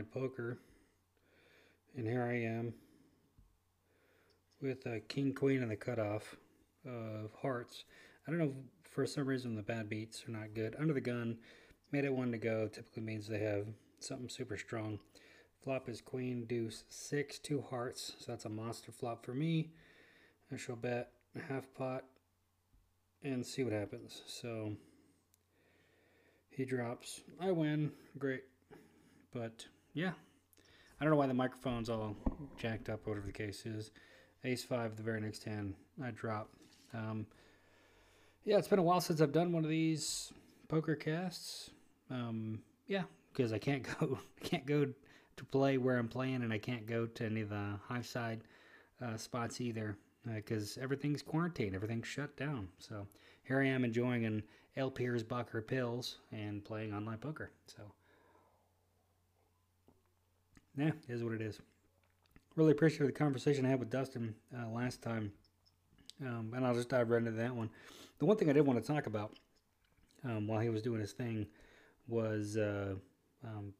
Online poker. And here I am with a king queen and the cutoff of hearts. I don't know, for some reason the bad beats are not good. Under the gun, made it one to go typically means they have something super strong. Flop is queen, deuce, six, two hearts. So that's a monster flop for me. I shall bet half pot and see what happens. So he drops. I win. Great. But yeah. I don't know why the microphone's all jacked up, whatever the case is. Ace five, the very next hand. I drop. Um, yeah, it's been a while since I've done one of these poker casts. Um, yeah, because I can't go can't go to play where I'm playing, and I can't go to any of the high side uh, spots either because everything's quarantined, everything's shut down. So here I am enjoying an El Piers Bucker pills and playing online poker. So yeah, is what it is. Really appreciate the conversation I had with Dustin uh, last time, um, and I'll just dive right into that one. The one thing I did want to talk about um, while he was doing his thing was uh, um,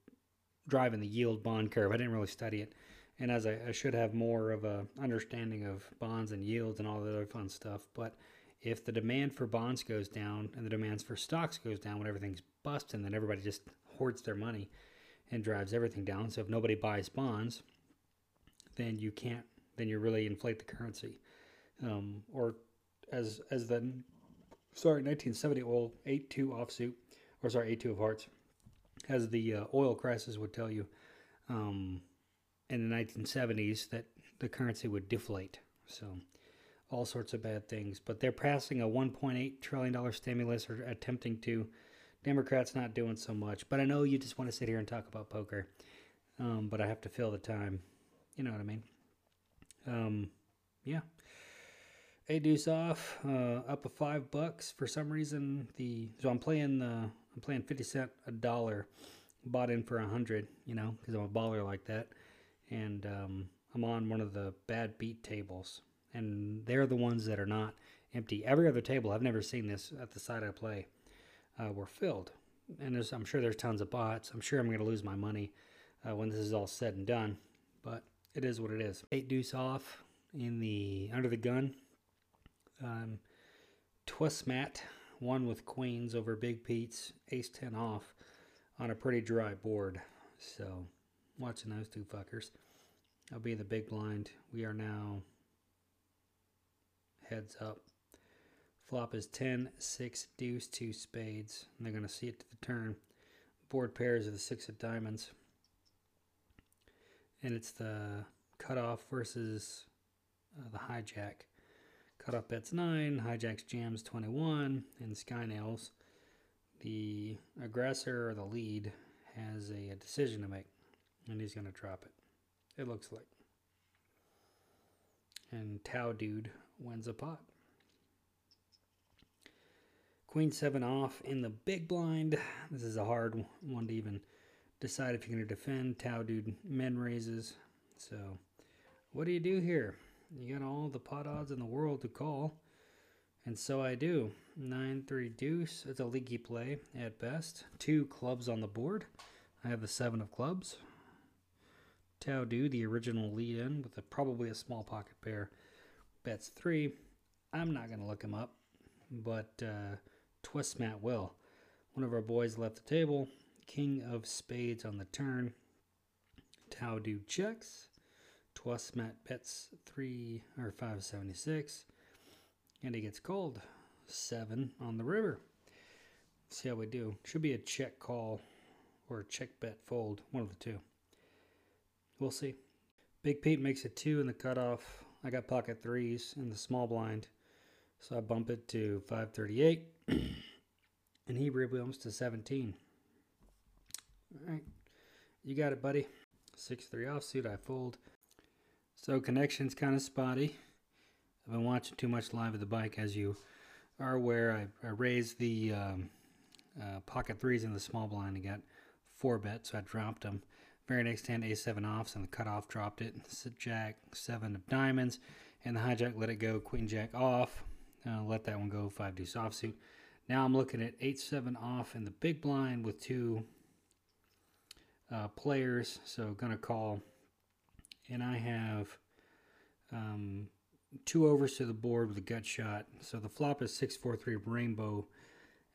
driving the yield bond curve. I didn't really study it, and as I, I should have more of a understanding of bonds and yields and all the other fun stuff. But if the demand for bonds goes down and the demands for stocks goes down when everything's busting, then everybody just hoards their money and drives everything down. So if nobody buys bonds, then you can't. Then you really inflate the currency. Um, or as as the sorry 1970 oil 8-2 offsuit, or sorry 8-2 of hearts, as the uh, oil crisis would tell you, um, in the 1970s that the currency would deflate. So all sorts of bad things. But they're passing a 1.8 trillion dollar stimulus or attempting to. Democrats not doing so much. But I know you just want to sit here and talk about poker. Um, but I have to fill the time. You know what I mean? Um, yeah. A deuce off, uh, up a five bucks for some reason. The so I'm playing the I'm playing fifty cent a dollar, bought in for a hundred. You know, because I'm a baller like that, and um, I'm on one of the bad beat tables, and they're the ones that are not empty. Every other table, I've never seen this at the side I play, uh, were filled, and I'm sure there's tons of bots. I'm sure I'm going to lose my money uh, when this is all said and done, but it is what it is. Eight deuce off in the under the gun. Um, twist mat, one with queens over Big Pete's ace 10 off on a pretty dry board. So, watching those two fuckers. I'll be the big blind. We are now heads up. Flop is 10, 6, deuce, 2 spades. And they're going to see it to the turn. Board pairs are the 6 of diamonds. And it's the cutoff versus uh, the hijack. Cutoff bets 9, hijacks jams 21, and Skynails, the aggressor or the lead, has a, a decision to make, and he's going to drop it. It looks like. And Tau Dude wins a pot. Queen 7 off in the big blind. This is a hard one to even decide if you're going to defend. Tau Dude men raises. So, what do you do here? You got all the pot odds in the world to call. And so I do. 9 3 deuce. It's a leaky play at best. Two clubs on the board. I have the 7 of clubs. Tau Do, the original lead in with a, probably a small pocket pair, bets 3. I'm not going to look him up, but uh, Twist Matt will. One of our boys left the table. king of spades on the turn. Tao do checks. Twas-Mat bets three or five seventy six, and he gets called seven on the river. See how we do. Should be a check call or a check bet fold, one of the two. We'll see. Big Pete makes a two in the cutoff. I got pocket threes in the small blind, so I bump it to 538, and he rebounds to 17. All right, you got it, buddy. Six three offsuit. I fold. So connection's kind of spotty. I've been watching too much live at the bike, as you are aware. I, I raised the um, uh, pocket threes in the small blind and got four bets, so I dropped them. Very next hand, A7 offs, and the cutoff dropped it. Jack, seven of diamonds, and the hijack let it go. Queen Jack off, uh, let that one go. Five deuce offsuit. Now I'm looking at eight seven off in the big blind with two uh, players, so gonna call and I have um, two overs to the board with a gut shot. So the flop is 643 rainbow,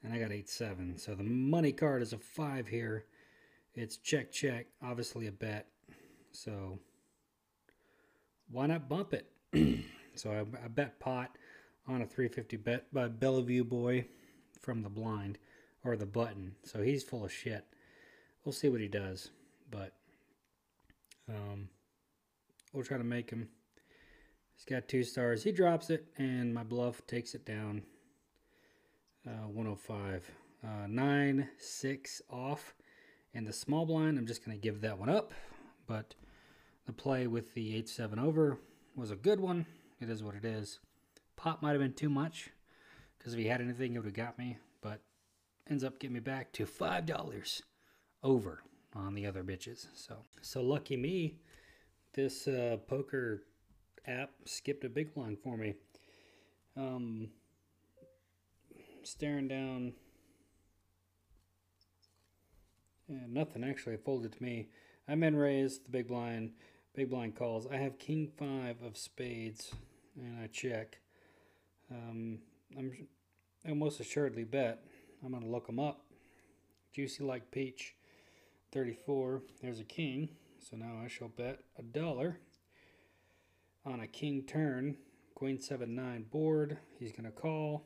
and I got 8 7. So the money card is a 5 here. It's check, check, obviously a bet. So why not bump it? so I, I, bet pot on a 350 bet by Bellevue Boy from the blind or the button. So he's full of shit. We'll see what he does. But um, We'll try to make him. He's got two stars. He drops it, and my bluff takes it down. Uh, 105. Uh, 9, 6 off. And the small blind, I'm just going to give that one up. But the play with the 8 7 over was a good one. It is what it is. Pot might have been too much because if he had anything, it would have got me. But ends up getting me back to $5 over on the other bitches. So, so lucky me this uh, poker app skipped a big line for me. Um, staring down. Yeah, nothing actually folded to me. I'm in raised the big blind. Big blind calls. I have king five of spades, and I check. Um, I'm almost assuredly bet. I'm gonna look them up. Juicy like peach, 34. There's a king. So now I shall bet a dollar on a king turn. Queen 7 9 board. He's going to call.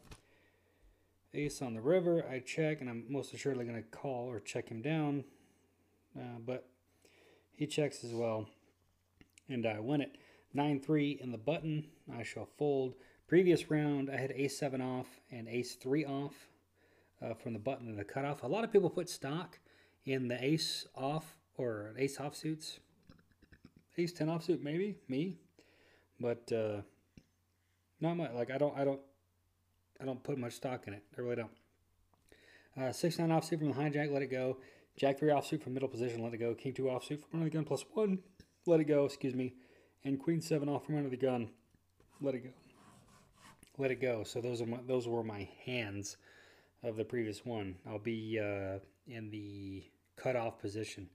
Ace on the river. I check, and I'm most assuredly going to call or check him down. Uh, but he checks as well. And I win it. 9 3 in the button. I shall fold. Previous round, I had ace 7 off and ace 3 off uh, from the button and the cutoff. A lot of people put stock in the ace off or ace off suits. Ace 10 off suit, maybe, me. But uh, not much. Like, I don't, I don't, I don't put much stock in it. I really don't. Uh, 6 9 offsuit from the hijack, let it go. Jack 3 offsuit from middle position, let it go. King 2 offsuit from under the gun plus 1, let it go, excuse me. And Queen 7 off from under the gun, let it go. Let it go. So those are my, those were my hands of the previous one. I'll be uh, in the cutoff position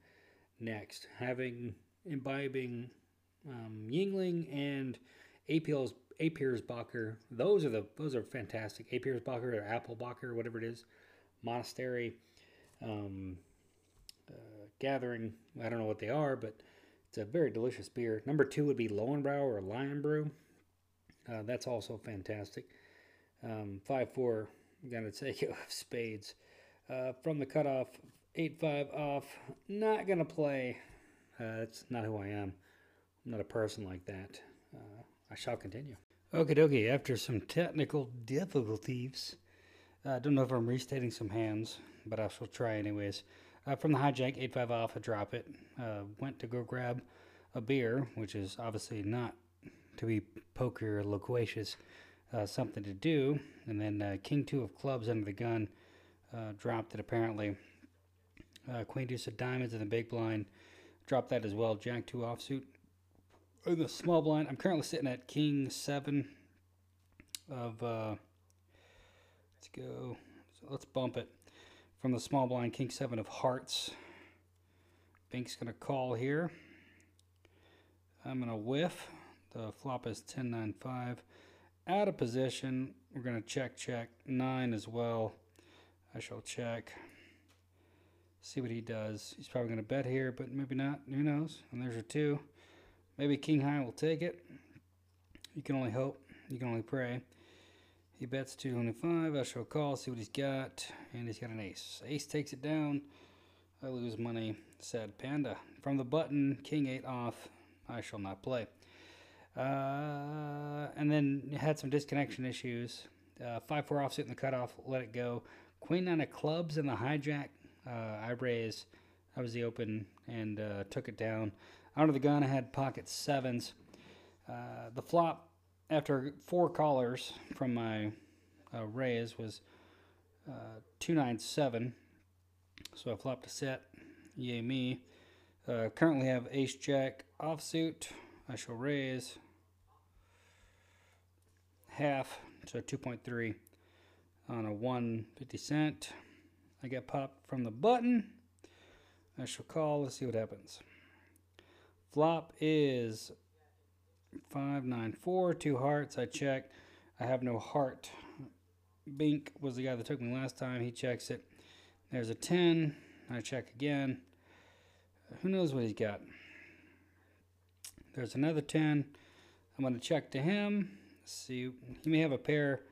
next, having imbibing um, Yuengling and APL's Apiersbacher. Those are the those are fantastic. Apiersbacher or Applebacher, whatever it is, monastery, um, uh, gathering. I don't know what they are, but it's a very delicious beer. Number two would be Lowenbrau or Lion Brew. Uh, that's also fantastic. Um, five four. I'm gonna take it with spades. Uh, from the cutoff, 8-5 off. Not going to play. Uh, that's not who I am. I'm not a person like that. Uh, I shall continue. Okie dokie, after some technical difficulties, I uh, don't know if I'm restating some hands, but I shall try anyways. From the hijack, 8-5 off, I drop it. Went to go grab a beer, which is obviously not to be poker loquacious, uh, something to do. And then uh, King 2 of clubs under the gun, uh, dropped it apparently. Uh, Queen Deuce of Diamonds in the big blind. dropped that as well. Jack 2 offsuit. In the small blind, I'm currently sitting at King 7 of, uh, let's go, so let's bump it. From the small blind, King 7 of hearts. Bink's going to call here. I'm going to whiff. The flop is 10 9 5. Out of position. We're going to check, check. 9 as well. I shall check. See what he does. He's probably going to bet here, but maybe not. Who knows? And there's your two. Maybe King High will take it. You can only hope. You can only pray. He bets 225. I shall call, see what he's got. And he's got an ace. Ace takes it down. I lose money. Sad panda. From the button, King 8 off. I shall not play. Uh, and then had some disconnection issues. Uh, 5 4 offsuit in the cutoff, let it go. Queen 9 of clubs in the hijack. Uh, I raised. I was the open and uh, took it down. Under the gun, I had pocket sevens. Uh, the flop, after four callers from my uh, raise, was uh, 297. So I flopped a set. Yay me. Uh, currently have ace jack offsuit. I shall raise half, so 2.3 on a 150 cent. I get popped from the button. I shall call. Let's see what happens. Flop is 594, two hearts. I check. I have no heart. Bink was the guy that took me last time. He checks it. There's a 10. I check again. Who knows what he's got? There's another 10. I'm going to check to him. See, he may have a pair.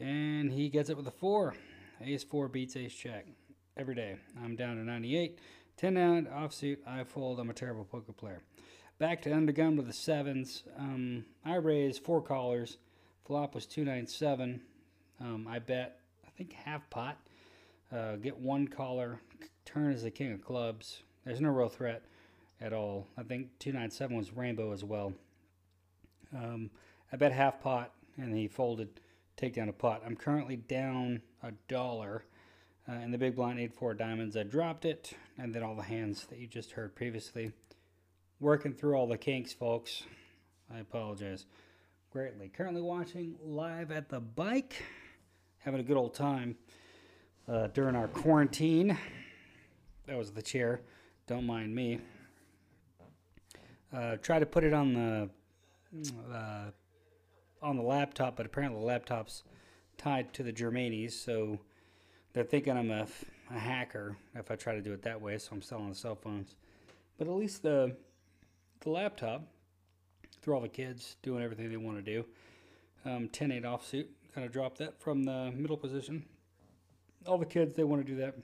And he gets it with a 4. Ace 4 beats ace check every day. I'm down to 98. 10 down, offsuit, I fold. I'm a terrible poker player. Back to undergun with the sevens. Um, I raised four callers. Flop was 297. Um, I bet, I think half pot. Uh, get one caller. Turn is the king of clubs. There's no real threat at all. I think 297 was rainbow as well. Um, I bet half pot, and he folded. Take down a pot. I'm currently down a dollar. Uh, in the big blind 8-4 diamonds, I dropped it, and then all the hands that you just heard previously. Working through all the kinks, folks. I apologize greatly. Currently watching live at the bike, having a good old time uh, during our quarantine. That was the chair. Don't mind me. Uh, try to put it on the uh, on the laptop, but apparently the laptop's tied to the Germanies, so they're thinking I'm a, a hacker if I try to do it that way, so I'm selling the cell phones. But at least the the laptop, through all the kids doing everything they want to do. Um, 10-8 offsuit, kind of drop that from the middle position. All the kids, they want to do that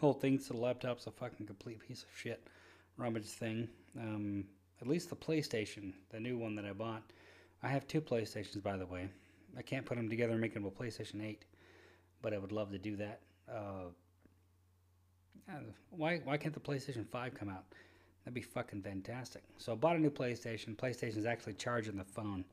whole thing, so the laptop's a fucking complete piece of shit. Rummage thing. Um, at least the PlayStation, the new one that I bought. I have two PlayStations, by the way. I can't put them together and make them a PlayStation 8 but I would love to do that. Uh, why why can't the PlayStation 5 come out? That'd be fucking fantastic. So I bought a new PlayStation. PlayStation's actually charging the phone.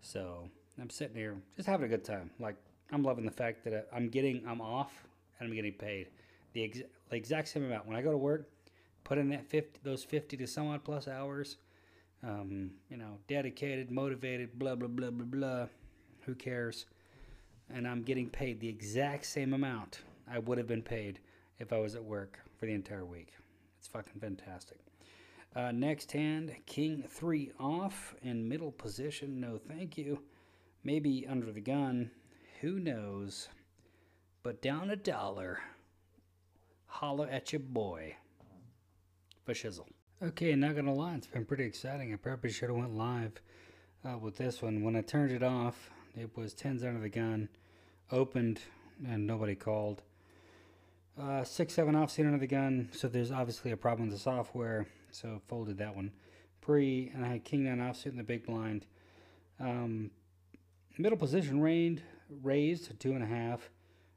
So I'm sitting here just having a good time. Like I'm loving the fact that I'm getting I'm off and I'm getting paid the, ex- the exact same amount. When I go to work, put in that 50 those 50 to some odd plus hours. Um, you know, dedicated, motivated, blah blah blah blah blah. Who cares? and I'm getting paid the exact same amount I would have been paid if I was at work for the entire week. It's fucking fantastic. Uh, next hand, King 3 off in middle position. No, thank you. Maybe under the gun. Who knows? But down a dollar. Holla at your boy. For shizzle. Okay, not gonna lie, it's been pretty exciting. I probably should have went live uh, with this one. When I turned it off, it was 10s under the gun opened and nobody called. Uh, 6 7 offsuit under the gun, so there's obviously a problem with the software, so folded that one. Pre, and I had King 9 offsuit in the big blind. Um, middle position reigned, raised to 2.5.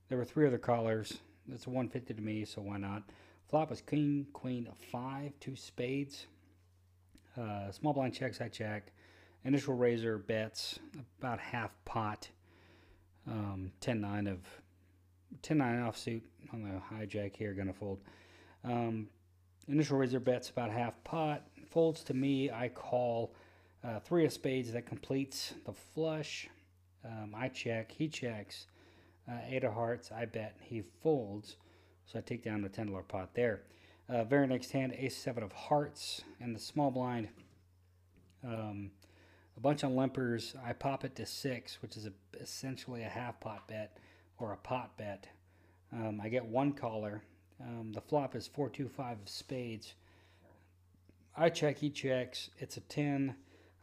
There were three other callers. That's 150 to me, so why not? Flop was King, Queen, of 5, two spades. Uh, small blind checks, I check. Initial raiser bets, about half pot um, 10-9 of 10-9 offsuit on the hijack here, gonna fold. Um, initial raiser bets about half pot. Folds to me, I call uh, three of spades that completes the flush. Um, I check, he checks. Uh, eight of hearts, I bet he folds. So I take down the $10 pot there. Uh, very next hand, ace seven of hearts and the small blind. Um, a bunch of limpers. I pop it to six, which is a, essentially a half pot bet or a pot bet. Um, I get one caller. Um, the flop is four two five of spades. I check, he checks. It's a ten.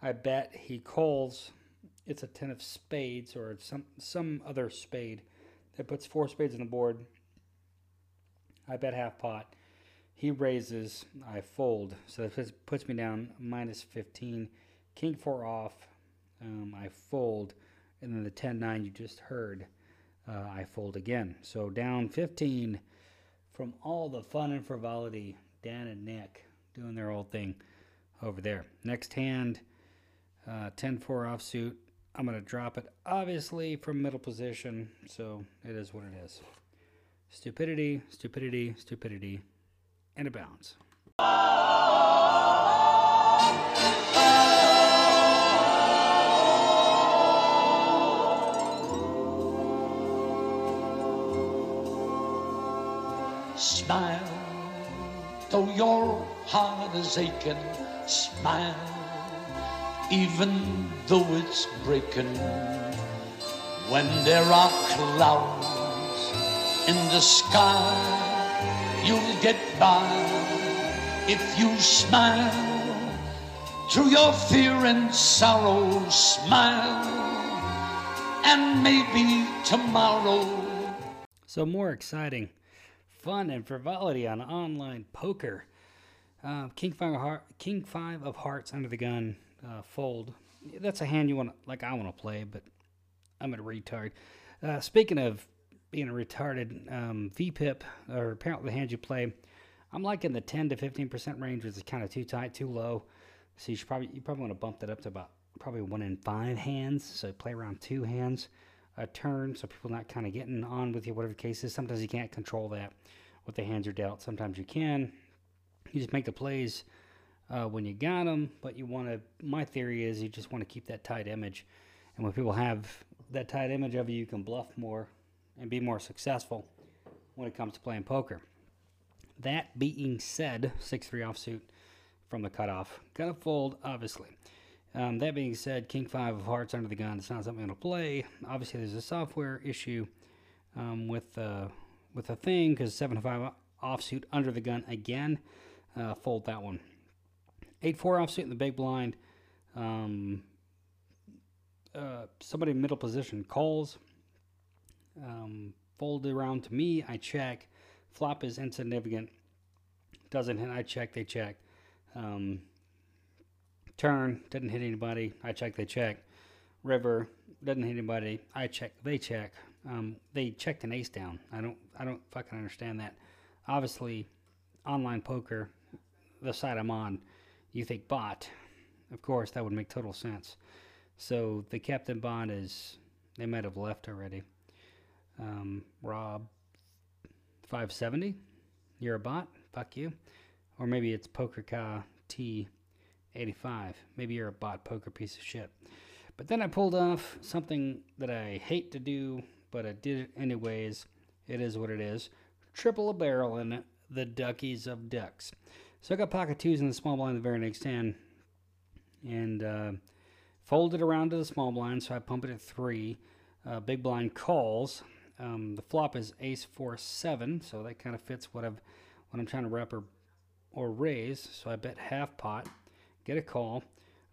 I bet he calls. It's a ten of spades or some some other spade that puts four spades on the board. I bet half pot. He raises. I fold. So that puts me down minus fifteen. King four off. Um, I fold, and then the 10-9 you just heard. Uh, I fold again. So down 15 from all the fun and frivolity. Dan and Nick doing their old thing over there. Next hand, uh, 10-4 offsuit. I'm going to drop it, obviously, from middle position, so it is what it is. Stupidity, stupidity, stupidity, and a bounce. Smile, though your heart is aching. Smile, even though it's breaking. When there are clouds in the sky, you'll get by if you smile. Through your fear and sorrow, smile, and maybe tomorrow. So more exciting fun and frivolity on online poker. Uh, King five of heart, King five of hearts under the gun, uh, fold. That's a hand you want, like I want to play, but I'm a retard. Uh, speaking of being a retarded, um, VPIP or apparently the hand you play, I'm liking the 10 to 15 percent range, which is kind of too tight, too low. So you should probably you probably want to bump that up to about probably one in five hands. So play around two hands a turn, so people not kind of getting on with you, whatever the case is. Sometimes you can't control that with the hands you're dealt. Sometimes you can. You just make the plays uh, when you got them, but you want to. My theory is you just want to keep that tight image, and when people have that tight image of you, you can bluff more and be more successful when it comes to playing poker. That being said, six three offsuit from the cutoff, gonna fold obviously. Um, that being said, King 5 of Hearts under the gun. It's not something to play. Obviously, there's a software issue um, with uh, with a thing because 7 5 offsuit under the gun again. Uh, fold that one. 8 4 offsuit in the big blind. Um, uh, somebody in middle position calls. Um, fold around to me. I check. Flop is insignificant. Doesn't hit. I check. They check. Um, Turn didn't hit anybody. I check. They check. River doesn't hit anybody. I check. They check. Um, they checked an ace down. I don't. I don't fucking understand that. Obviously, online poker, the site I'm on, you think bot. Of course, that would make total sense. So the captain bond is. They might have left already. Um, Rob, 570. You're a bot. Fuck you. Or maybe it's Poker Ka T. 85. Maybe you're a bot poker piece of shit. But then I pulled off something that I hate to do, but I did it anyways. It is what it is. Triple a barrel in the duckies of ducks. So I got pocket twos in the small blind the very next hand. And uh, folded around to the small blind, so I pump it at three. Uh, big blind calls. Um, the flop is ace four seven, so that kind of fits what I've what I'm trying to wrap or, or raise. So I bet half pot get a call.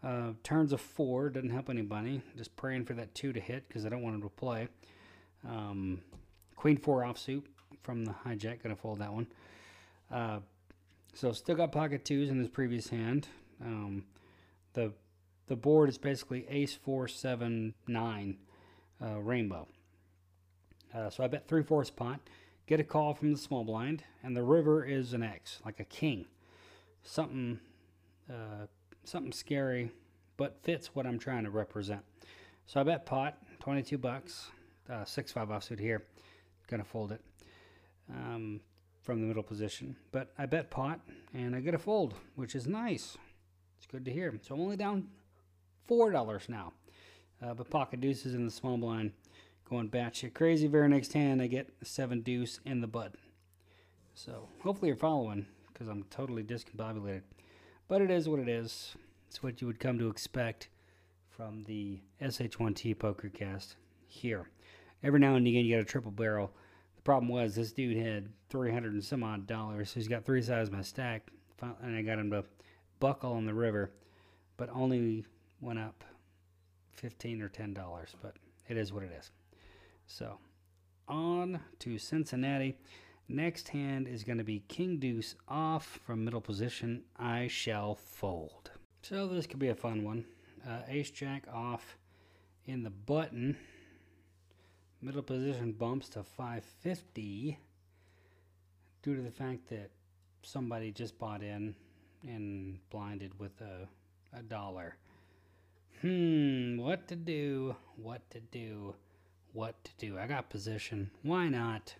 Uh, turns a four, doesn't help anybody. Just praying for that two to hit because I don't want him to play. Um, queen four offsuit from the hijack, gonna fold that one. Uh, so still got pocket twos in his previous hand. Um, the the board is basically ace four seven nine uh, rainbow. Uh, so I bet three fourths pot. Get a call from the small blind, and the river is an X, like a king. Something uh, something scary, but fits what I'm trying to represent. So I bet pot, 22 bucks, uh, 6-5 offsuit here. Gonna fold it um, from the middle position. But I bet pot, and I get a fold, which is nice. It's good to hear. So I'm only down $4 now. Uh, but pocket deuces in the small blind going batshit crazy. Very next hand, I get seven deuce in the bud. So hopefully you're following because I'm totally discombobulated. But it is what it is. It's what you would come to expect from the SH1T Poker Cast here. Every now and again, you get a triple barrel. The problem was this dude had 300 and some odd dollars. So He's got three sides of my stack, and I got him to buckle on the river, but only went up 15 or 10 dollars. But it is what it is. So on to Cincinnati. Next hand is going to be King Deuce off from middle position. I shall fold. So this could be a fun one. Uh, Ace Jack off in the button. Middle position bumps to 550 due to the fact that somebody just bought in and blinded with a, a dollar. Hmm, what to do? What to do? What to do? I got position. Why not?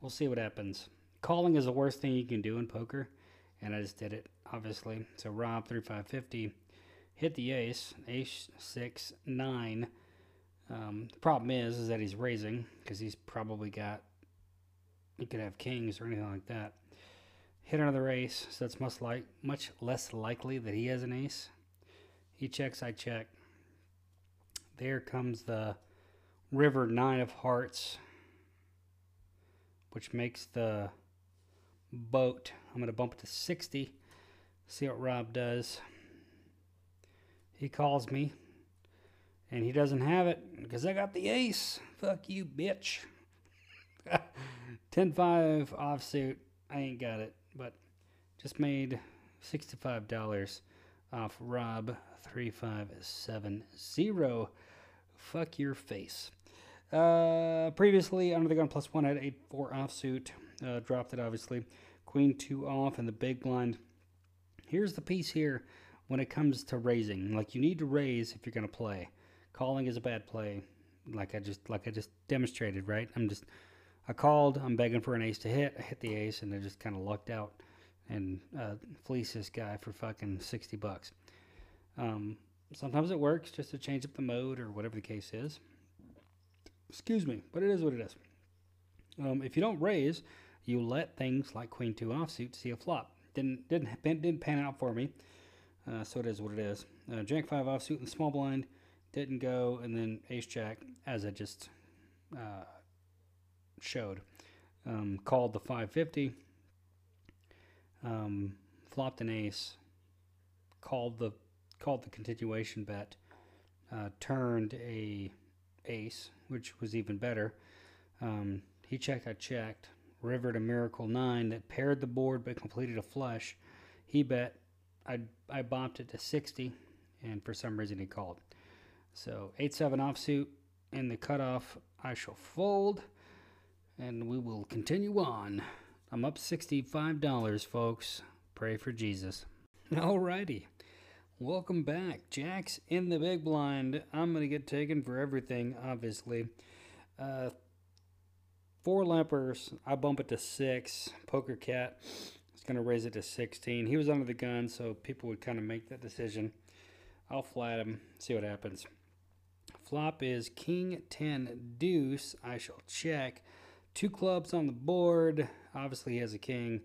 We'll see what happens. Calling is the worst thing you can do in poker, and I just did it, obviously. So Rob, 3550, hit the ace, ace, six, nine. Um, the problem is, is that he's raising because he's probably got, he could have kings or anything like that. Hit another ace, so it's much like much less likely that he has an ace. He checks, I check. There comes the river nine of hearts, which makes the boat. I'm gonna bump it to 60. See what Rob does. He calls me, and he doesn't have it because I got the ace. Fuck you, bitch. 10 5 offsuit. I ain't got it, but just made $65 off Rob 3570. Fuck your face. Uh, previously, under the gun plus one, had 8 4 offsuit. Uh, dropped it, obviously. Queen 2 off and the big blind. Here's the piece here when it comes to raising. Like, you need to raise if you're to play. Calling is a bad play, like I just like I just demonstrated, right? I'm just I called. I'm begging for an ace to hit. I hit the ace, and I just kind of lucked out and uh, fleece this guy for fucking sixty bucks. Um, sometimes it works just to change up the mode or whatever the case is. Excuse me, but it is what it is. Um, if you don't raise, you let things like queen two offsuit see a flop. Didn't didn't didn't pan out for me, uh, so it is what it is. Uh, jack five offsuit the small blind didn't go, and then ace jack as I just uh, showed. Um, called the 550, um, flopped an ace, called the called the continuation bet, uh, turned a ace, which was even better. Um, he checked, I checked. Rivered a Miracle 9 that paired the board but completed a flush. He bet, I, I bopped it to 60, and for some reason he called. So 8 7 offsuit in the cutoff. I shall fold and we will continue on. I'm up $65, folks. Pray for Jesus. Alrighty. Welcome back. Jack's in the big blind. I'm going to get taken for everything, obviously. Uh, four limpers. I bump it to six. Poker Cat is going to raise it to 16. He was under the gun, so people would kind of make that decision. I'll flat him, see what happens. Flop is King 10 Deuce. I shall check. Two clubs on the board. Obviously, he has a king.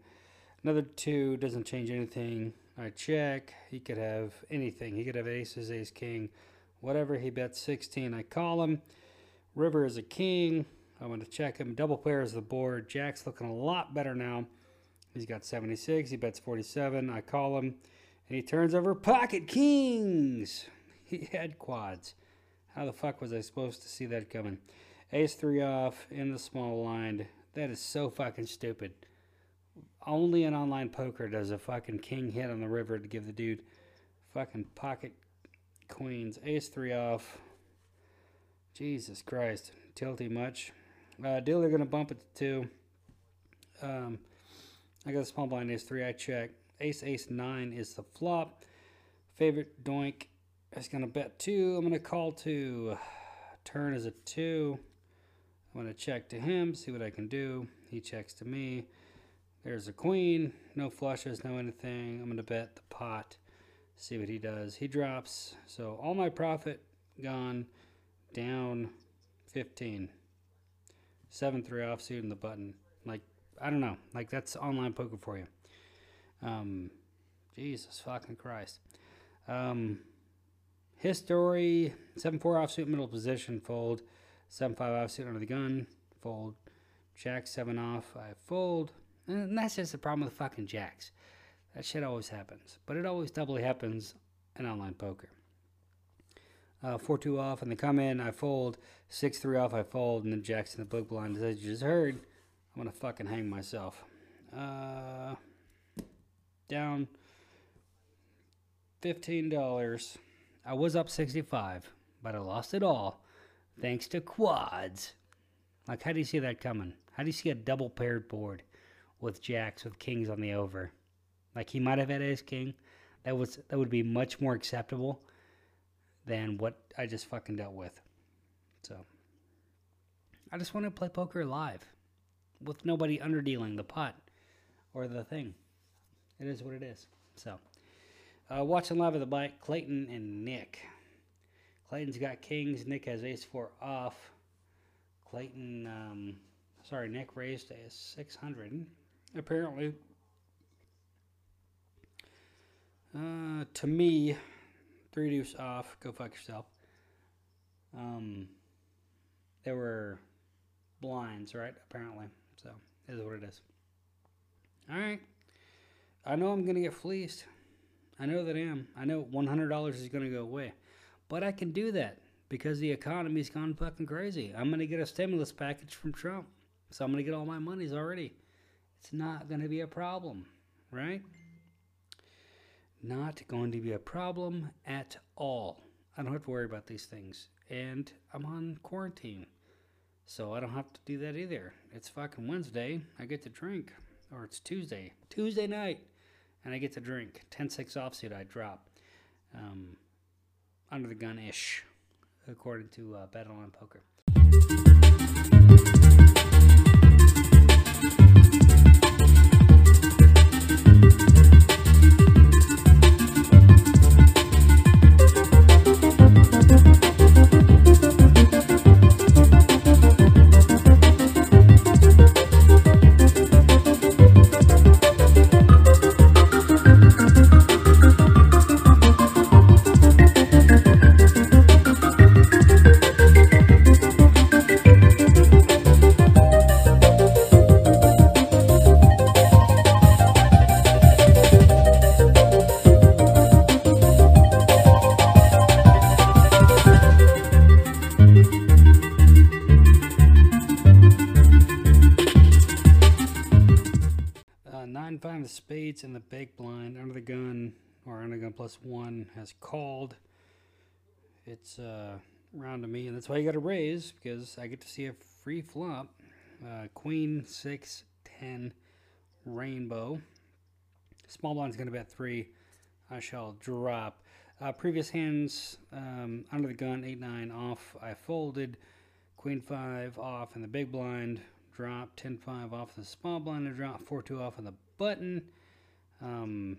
Another two doesn't change anything. I check. He could have anything. He could have aces, ace, king, whatever. He bets 16. I call him. River is a king. I'm going to check him. Double pair is the board. Jack's looking a lot better now. He's got 76. He bets 47. I call him. And he turns over pocket kings. He had quads. How the fuck was I supposed to see that coming? Ace 3 off in the small blind. That is so fucking stupid. Only in online poker does a fucking king hit on the river to give the dude fucking pocket queens. Ace 3 off. Jesus Christ. Tilty much. Uh, dealer going to bump it to 2. Um, I got a small blind ace 3. I check. Ace Ace 9 is the flop. Favorite doink is going to bet 2. I'm going to call 2. Turn is a 2. I'm going to check to him, see what I can do. He checks to me. There's a queen. No flushes, no anything. I'm going to bet the pot. See what he does. He drops. So all my profit gone down 15. 7 3 offsuit in the button. Like, I don't know. Like, that's online poker for you. Um, Jesus fucking Christ. Um, his story 7 4 offsuit, middle position, fold. 7 5 offsuit under the gun, fold. Jack seven off, I fold. And that's just the problem with fucking jacks. That shit always happens. But it always doubly happens in online poker. Uh, 4 2 off, and they come in, I fold. 6 3 off, I fold, and then Jack's in the book blind. As you just heard, I'm gonna fucking hang myself. Uh, down $15. I was up 65 but I lost it all thanks to quads. Like, how do you see that coming? How do you see a double paired board with jacks with kings on the over? Like he might have had ace king. That was that would be much more acceptable than what I just fucking dealt with. So I just want to play poker live with nobody underdealing the pot or the thing. It is what it is. So uh, watching live at the bike, Clayton and Nick. Clayton's got kings. Nick has ace four off. Clayton, um, sorry, Nick raised a 600. Apparently, uh, to me, three deuce off. Go fuck yourself. Um, there were blinds, right? Apparently, so is what it is. All right. I know I'm gonna get fleeced. I know that I am. I know $100 is gonna go away. But I can do that because the economy's gone fucking crazy. I'm to get a stimulus package from Trump. So I'm to get all my monies already. It's not going to be a problem, right? Not going to be a problem at all. I don't have to worry about these things. And I'm on quarantine. So I don't have to do that either. It's fucking Wednesday. I get to drink. Or it's Tuesday. Tuesday night. And I get to drink. 10 6 offsuit I drop. Um, under the gun ish, according to uh, Bet Online Poker. Plus one has called. It's uh, round to me, and that's why you got to raise because I get to see a free flop. Uh, queen six ten rainbow. Small blind's going to bet three. I shall drop. Uh, previous hands um, under the gun eight nine off. I folded. Queen five off in the big blind. Drop 10 5 off the small blind. I drop 4 2 off on the button. Um,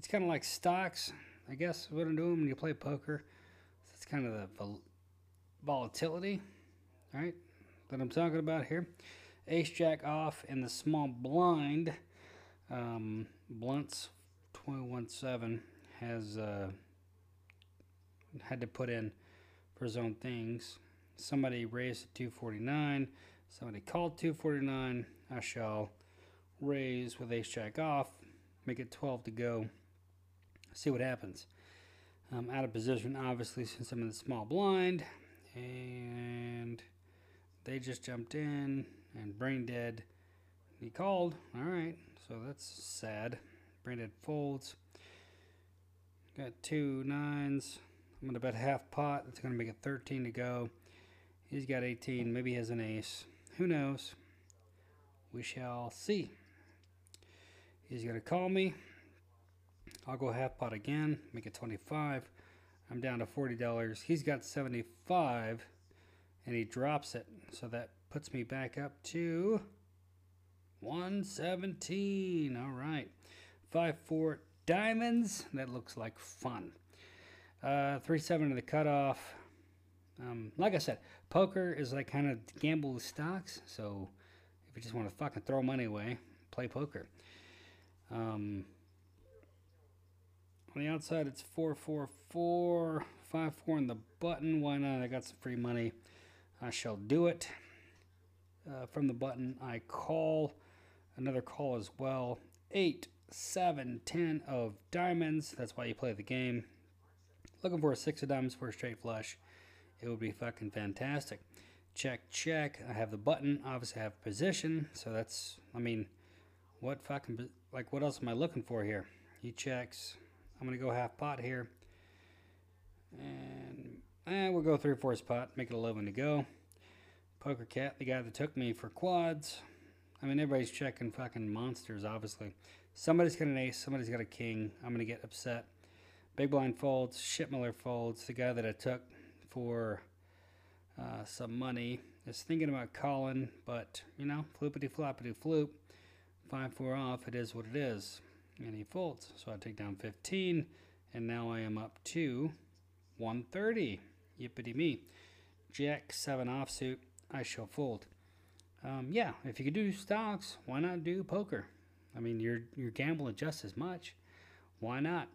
it's kind of like stocks, I guess, what I'm doing when you play poker. It's kind of the vol- volatility, right, that I'm talking about here. Ace Jack off in the small blind. Um, Blunts 217 has uh, had to put in for his own things. Somebody raised to 249. Somebody called 249. I shall raise with ace jack off, make it 12 to go. See what happens. I'm out of position, obviously, since I'm in the small blind. And they just jumped in and brain dead. He called. All right, so that's sad. Brain dead folds. Got two nines. I'm going to bet half pot. That's going to make it 13 to go. He's got 18. Maybe he has an ace. Who knows? We shall see. He's going to call me. I'll go half pot again, make it 25. I'm down to $40. He's got 75 and he drops it. So that puts me back up to 117. All right. 5 4 diamonds. That looks like fun. Uh, 3 7 to the cutoff. Um, like I said, poker is like kind of gamble with stocks. So if you just want to fucking throw money away, play poker. Um, on the outside, it's 444, 54 in the button. Why not? I got some free money. I shall do it. uh, from the button. I call another call as well. Eight, seven, ten of diamonds. That's why you play the game. Looking for a six of diamonds for a straight flush. It would be fucking fantastic. Check, check. I have the button. Obviously, I have position. So that's, I mean, what fucking, like, what else am I looking for here? He checks. I'm going to go half pot here. And eh, we'll go three fourths pot. Make it 11 to go. Poker Cat, the guy that took me for quads. I mean, everybody's checking fucking monsters, obviously. Somebody's got an ace, somebody's got a king. I'm going to get upset. Big blind folds, Shipmiller folds, the guy that I took for uh, some money is thinking about calling, but you know, floopity floppity floop, five four off. It is what it is, he folds. So I take down 15, and now I am up to 130. Yippity me. Jack seven offsuit. I shall fold. Um, yeah, if you could do stocks, why not do poker? I mean, you're you're gambling just as much. Why not?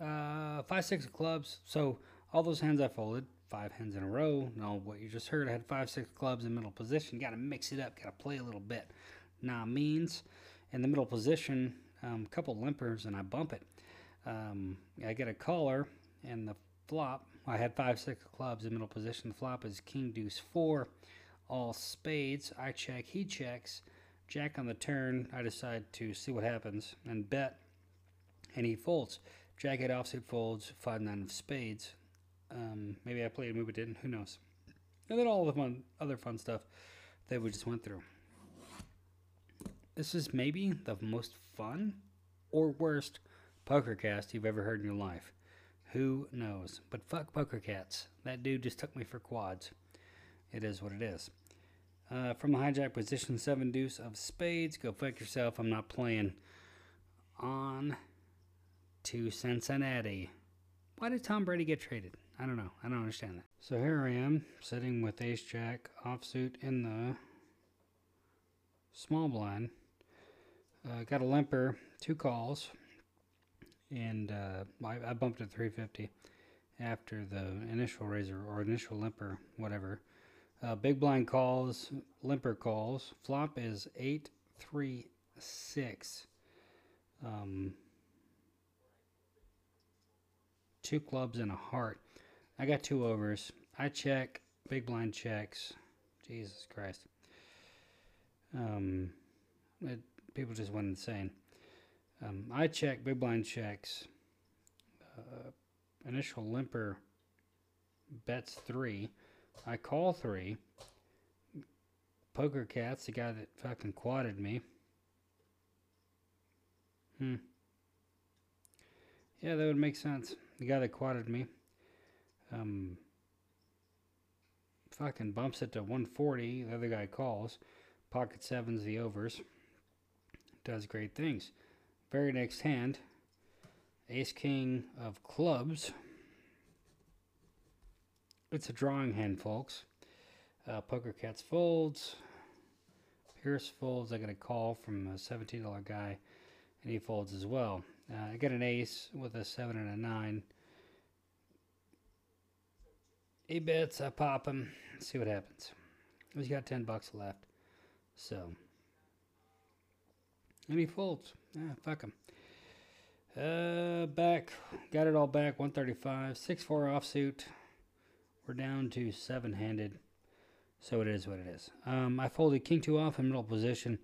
Uh, five six of clubs. So all those hands I folded, five hands in a row. Now what you just heard, I had five six clubs in middle position. Got to mix it up. Got to play a little bit. Nah means in the middle position, um, couple limpers, and I bump it. Um, I get a caller, and the flop. I had five six clubs in middle position. The flop is king deuce four, all spades. I check. He checks. Jack on the turn. I decide to see what happens and bet, and he folds. Jack eight offsuit folds, five nine of spades. Um, maybe I played a move it didn't. Who knows? And then all the fun, other fun stuff that we just went through. This is maybe the most fun or worst poker cast you've ever heard in your life. Who knows? But fuck poker cats. That dude just took me for quads. It is what it is. Uh, from the hijack position, seven deuce of spades. Go fuck yourself. I'm not playing. On to Cincinnati. Why did Tom Brady get traded? I don't know. I don't understand that. So here I am, sitting with Ace Jack offsuit in the small blind. Uh, got a limper, two calls, and uh, I, I bumped to 350 after the initial razor or initial limper, whatever. Uh, big blind calls, limper calls. Flop is eight three six. Um, two clubs and a heart. I got two overs. I check. Big blind checks. Jesus Christ. Um, it, people just went insane. Um, I check. Big blind checks. Uh, initial limper bets three. I call three. Poker Cat's the guy that fucking quadded me. Hmm. Yeah, that would make sense. The guy that quadded me. Um, fucking bumps it to 140. The other guy calls. Pocket sevens the overs. Does great things. Very next hand. Ace King of clubs. It's a drawing hand, folks. Uh, Poker Cats folds. Pierce folds. I got a call from a $17 guy, and he folds as well. Uh, I got an ace with a 7 and a 9. He bets, I pop him, see what happens. He's got 10 bucks left. So. And he folds. Ah, fuck him. Uh, back. Got it all back. 135. 6 4 offsuit. We're down to seven handed. So it is what it is. Um, I folded king two off in middle position.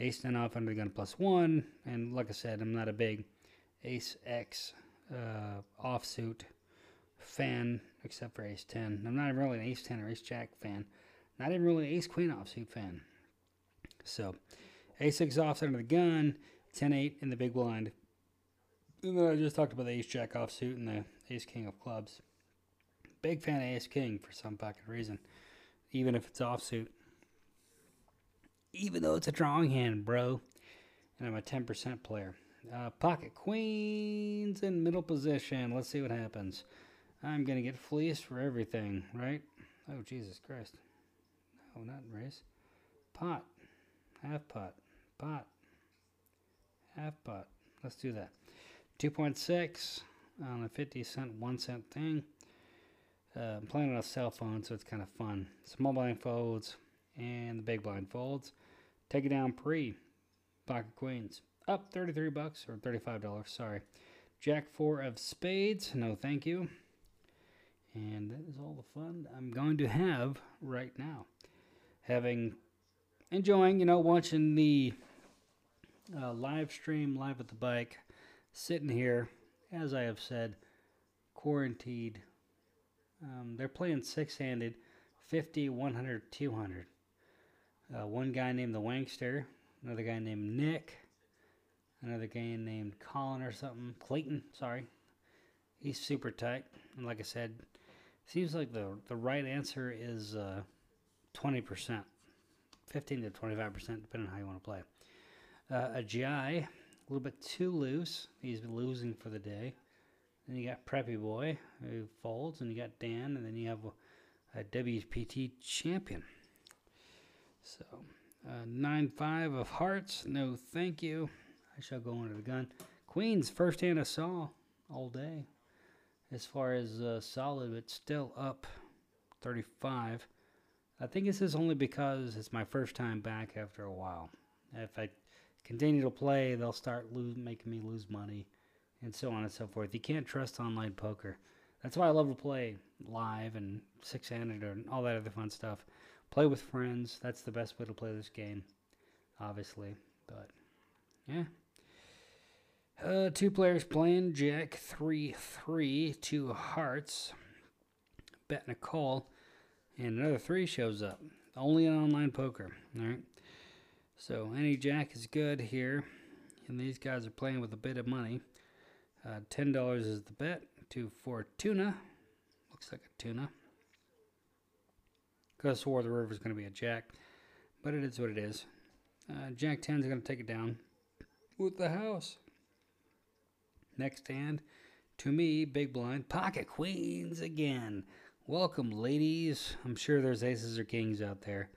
Ace 10 off under the gun plus one. And like I said, I'm not a big ace X uh, offsuit fan, except for ace 10. I'm not really an ace 10 or ace jack fan. Not even really an ace queen offsuit fan. So, ace 6 off under the gun, 10 8 in the big blind. And then I just talked about the ace jack offsuit and the ace king of clubs. Big fan of ace king for some fucking reason, even if it's offsuit. Even though it's a drawing hand, bro. And I'm a 10% player. Uh, pocket queens in middle position. Let's see what happens. I'm going to get fleeced for everything, right? Oh, Jesus Christ. No, not raise. Pot. Half pot. Pot. Half pot. Let's do that. 2.6 on a 50 cent, 1 cent thing. Uh, I'm playing on a cell phone, so it's kind of fun. Small blind folds. and the big blind folds. Take it down pre. Pocket queens. Up 33 bucks or $35, sorry. Jack 4 of spades. No, thank you. And that is all the fun I'm going to have right now. Having, enjoying, you know, watching the uh, live stream, live at the bike, sitting here, as I have said, quarantined. Um, they're playing six handed, 50, 100, 200. Uh, one guy named the Wankster, another guy named Nick, another guy named Colin or something, Clayton, sorry. He's super tight. And like I said, seems like the, the right answer is uh, 20%, 15 to 25%, depending on how you want to play. Uh, a GI, a little bit too loose. He's losing for the day. Then you got Preppy Boy, who folds, and you got Dan, and then you have a, a WPT champion. So, uh, 9 5 of hearts, no thank you. I shall go under the gun. Queens, first hand I saw all day. As far as uh, solid, but still up 35. I think this is only because it's my first time back after a while. If I continue to play, they'll start lose, making me lose money, and so on and so forth. You can't trust online poker. That's why I love to play live and six-handed and all that other fun stuff. Play with friends. That's the best way to play this game, obviously. But yeah. Uh, two players playing Jack three three two hearts. Betting a call, and another three shows up. Only in online poker. All right. So any jack is good here, and these guys are playing with a bit of money. Uh, Ten dollars is the bet. to Fortuna. Looks like a tuna. Could have swore the river is going to be a jack, but it is what it is. Uh, jack 10 is going to take it down with the house. Next hand, to me, big blind, pocket queens again. Welcome, ladies. I'm sure there's aces or kings out there.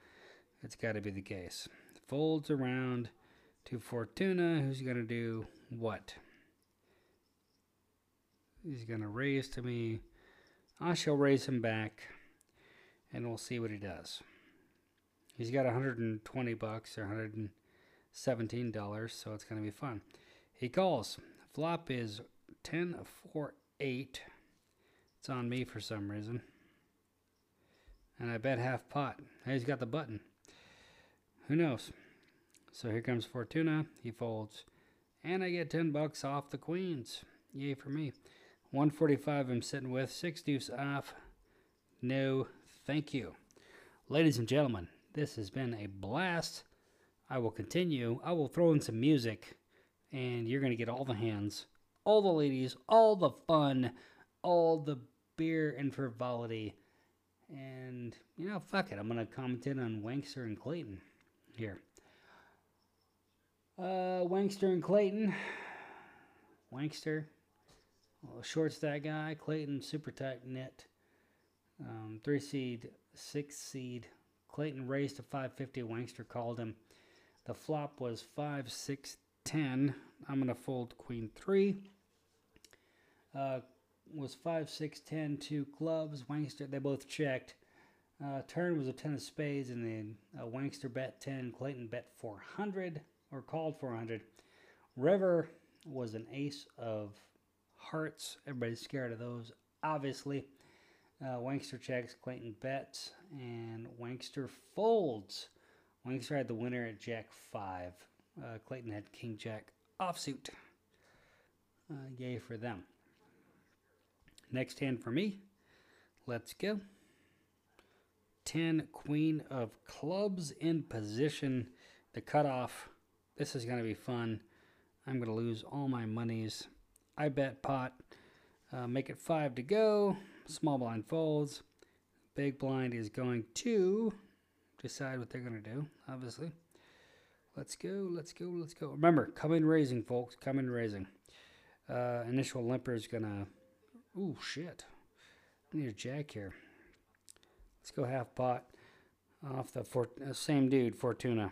It's got to be the case. Folds around to Fortuna, who's going to do what? He's going to raise to me. I shall raise him back and we'll see what he does. He's got 120 bucks or 117 dollars, so it's going to be fun. He calls. Flop is 10 4 8. It's on me for some reason. And I bet half pot. He's got the button. Who knows? So here comes Fortuna. He folds. And I get 10 bucks off the queens. Yay for me. 145 I'm sitting with. Six deuce off. No thank you. Ladies and gentlemen, this has been a blast. I will continue. I will throw in some music, and you're going to get all the hands, all the ladies, all the fun, all the beer and frivolity. And, you know, fuck it. I'm going to comment in on Wankster and Clayton here. Uh, Wankster and Clayton. Wankster. Well, short's that guy. Clayton, super tight knit. Um, three seed, six seed. Clayton raised to 550. Wankster called him. The flop was 5, 6, 10. I'm going to fold queen 3. Uh, was 5, 6, 10, 2 clubs. Wankster, they both checked. Uh, turn was a 10 of spades, and then uh, Wankster bet 10. Clayton bet 400, or called 400. River was an ace of hearts. Everybody's scared of those, obviously. Uh, Wankster checks, Clayton bets, and Wankster folds. Wankster had the winner at Jack 5. Uh, Clayton had King Jack offsuit. Uh, yay for them. Next hand for me. Let's go. 10 Queen of Clubs in position. The cutoff. This is going to be fun. I'm going to lose all my monies. I bet pot. Uh, make it five to go. Small blind folds. Big blind is going to decide what they're going to do, obviously. Let's go, let's go, let's go. Remember, come in raising, folks. Come in raising. Uh, initial limper is going to... Ooh, shit. I need a jack here. Let's go half pot off the for, uh, same dude, Fortuna.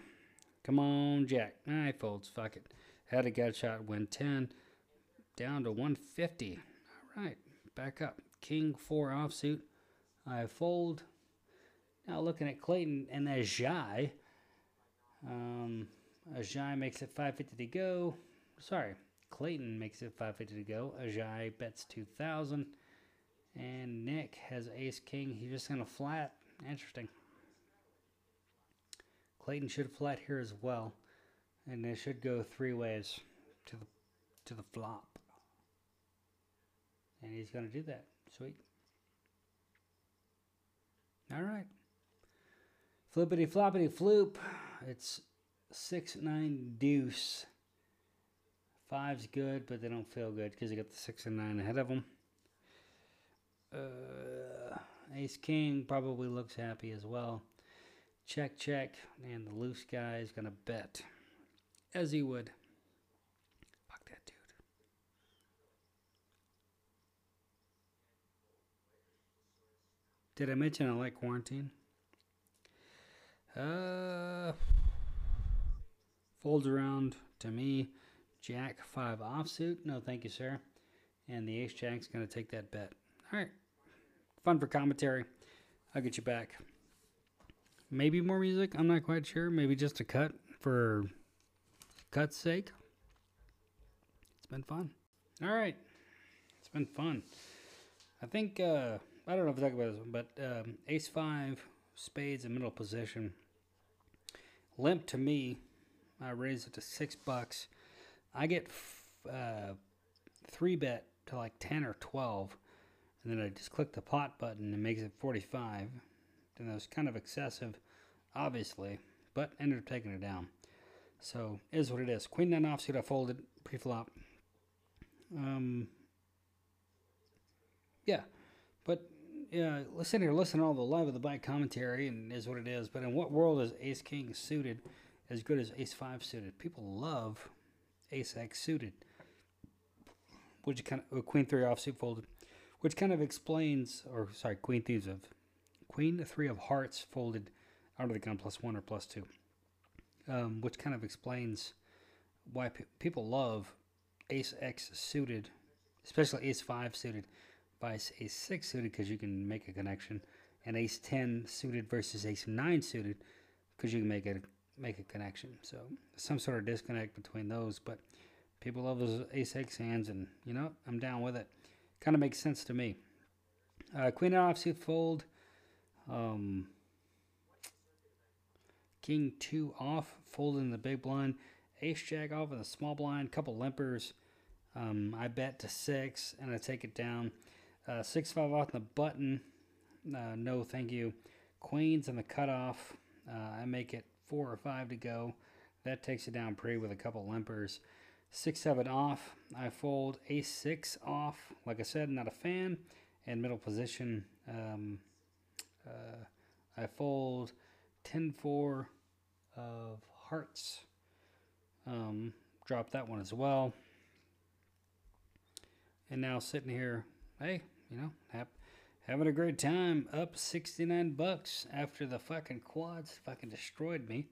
Come on, Jack. I folds. Fuck it. Had a gut shot, win 10. Down to 150. All right, back up. King 4 offsuit. I fold. Now looking at Clayton and Ajay. Um, Ajay makes it 550 to go. Sorry, Clayton makes it 550 to go. Ajay bets 2,000. And Nick has Ace King. He's just going to flat. Interesting. Clayton should flat here as well. And it should go three ways to the to the flop. And he's going to do that. Sweet. All right. Flippity floppity floop. It's six nine deuce. Five's good, but they don't feel good because they got the six and nine ahead of them. Uh, Ace King probably looks happy as well. Check, check, and the loose guy is gonna bet, as he would. Fuck that dude. Did I mention I like quarantine? Uh, folds around to me. Jack five offsuit. No, thank you, sir. And the ace jack's gonna take that bet. All right, fun for commentary. I'll get you back. Maybe more music. I'm not quite sure. Maybe just a cut for cut's sake. It's been fun. All right, it's been fun. I think uh, I don't know if I talk about this one, but um, ace five, spades in middle position. Limp to me. I raise it to six bucks. I get f- uh, three bet to like ten or twelve, and then I just click the pot button and makes it forty-five. And that was kind of excessive, obviously, but ended up taking it down. So is what it is. Queen nine offsuit. I folded pre-flop. Um. Yeah, but yeah, listen here, listen to all the live of the bike commentary, and is what it is. But in what world is Ace King suited as good as Ace Five suited? People love Ace X suited, which kind of uh, Queen Three offsuit folded, which kind of explains, or sorry, Queen Thieves of Queen Three of Hearts folded out of the gun plus one or plus two, um, which kind of explains why pe- people love Ace X suited, especially Ace Five suited by ace six suited because you can make a connection, and ace ten suited versus ace nine suited because you can make a make a connection. So some sort of disconnect between those, but people love those ace x hands, and you know I'm down with it. Kind of makes sense to me. Uh, queen offsuit fold. Um, king two off, fold in the big blind. Ace jack off in the small blind. Couple limpers. Um, I bet to six, and I take it down. Uh, six five off the button. Uh, no, thank you. Queens and the cutoff. Uh, I make it four or five to go. That takes it down pretty with a couple limpers. Six seven off. I fold ace six off. Like I said, not a fan. And middle position. Um, uh, I fold 10 4 of hearts. Um, drop that one as well. And now sitting here, hey, you know, having a great time. Up 69 bucks after the fucking quads fucking destroyed me.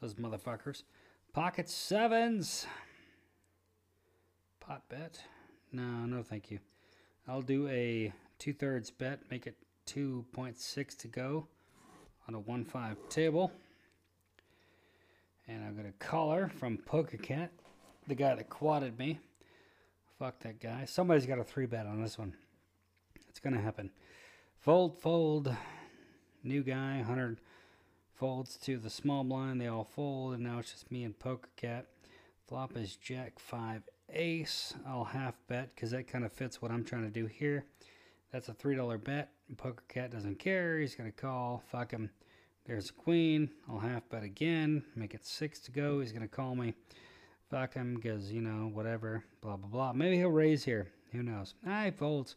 Those motherfuckers. Pocket sevens. Pot bet. No, no, thank you. I'll do a two thirds bet, make it 2.6 to go on a 1 5 table. And I'm going to caller from Poker Cat, the guy that quadded me. Fuck that guy. Somebody's got a three bet on this one. It's going to happen. Fold, fold. New guy, 100 folds to the small blind. They all fold, and now it's just me and Poker Cat. Flop is Jack 5 Ace. I'll half bet because that kind of fits what I'm trying to do here. That's a $3 bet. Poker Cat doesn't care. He's going to call. Fuck him. There's a queen. I'll half bet again. Make it six to go. He's going to call me. Fuck him because, you know, whatever. Blah, blah, blah. Maybe he'll raise here. Who knows? Ah, he folds.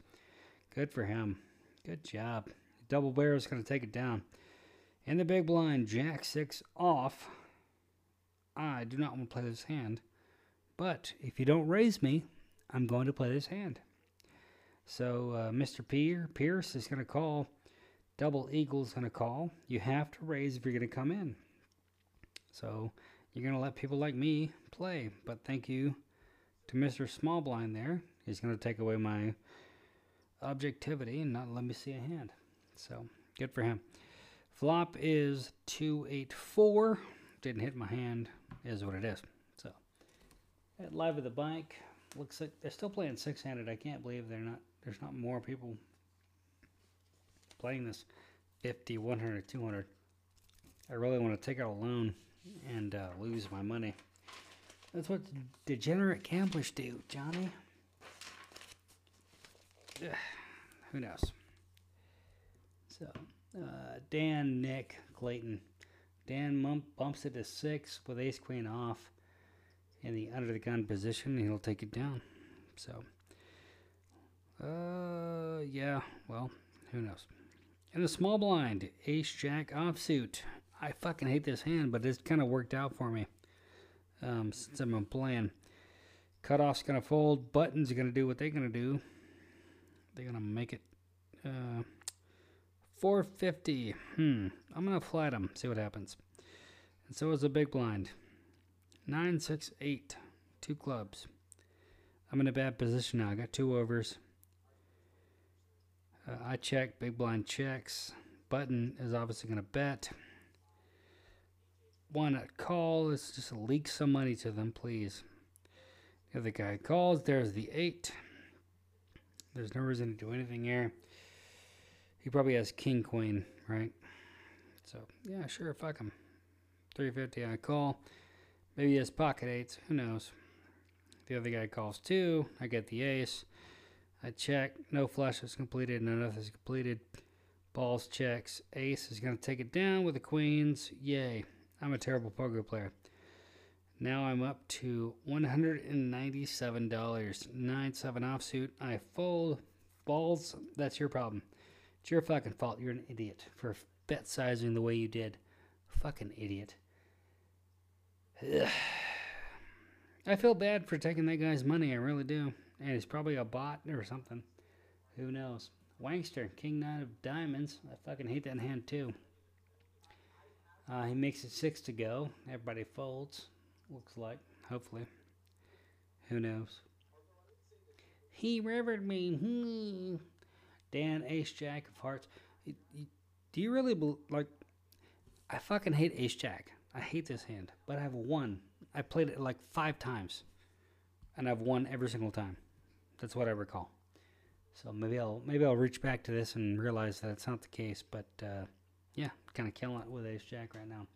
Good for him. Good job. Double barrel is going to take it down. In the big blind, Jack 6 off. I do not want to play this hand. But if you don't raise me, I'm going to play this hand. So uh, Mr. Pier, Pierce is going to call. Double Eagle's going to call. You have to raise if you're going to come in. So you're going to let people like me play. But thank you to Mr. Small Blind there. He's going to take away my objectivity and not let me see a hand. So good for him. Flop is 284. Didn't hit my hand, is what it is. At Live at the Bike, looks like they're still playing six handed. I can't believe they're not, there's not more people playing this 50, 100, 200. I really want to take out a loan and uh, lose my money. That's what degenerate gamblers do, Johnny. Ugh, who knows? So, uh, Dan, Nick, Clayton. Dan bumps it to six with ace queen off in the under the gun position, and he'll take it down. So, uh, yeah, well, who knows? In the small blind, ace jack offsuit. I fucking hate this hand, but it's kind of worked out for me um, since I've been playing. Cutoff's gonna fold. Buttons are gonna do what they're gonna do. They're gonna make it uh, 450. Hmm. I'm gonna flat them. See what happens. And so is the big blind. Nine, six, eight. Two clubs. I'm in a bad position now. I got two overs. Uh, I check. Big blind checks. Button is obviously gonna bet. One at call. Let's just leak some money to them, please. The other guy calls. There's the eight. There's no reason to do anything here. He probably has king queen, right? So yeah, sure, fuck him. 350 I call. Maybe he has pocket eights. Who knows? The other guy calls two. I get the ace. I check. No flush is completed. No nothing's completed. Balls checks. Ace is going to take it down with the queens. Yay. I'm a terrible poker player. Now I'm up to $197. 9 7 offsuit. I fold. Balls, that's your problem. It's your fucking fault. You're an idiot for bet sizing the way you did. Fucking idiot. I feel bad for taking that guy's money. I really do. And he's probably a bot or something. Who knows? Wangster, King Nine of Diamonds. I fucking hate that hand too. Uh, he makes it six to go. Everybody folds. Looks like. Hopefully. Who knows? He rivered me. Hmm. Dan, Ace Jack of Hearts. Do you really like? I fucking hate Ace Jack. I hate this hand, but I've won. I played it like five times, and I've won every single time. That's what I recall. So maybe I'll maybe I'll reach back to this and realize that it's not the case. But uh, yeah, kind of killing it with Ace Jack right now.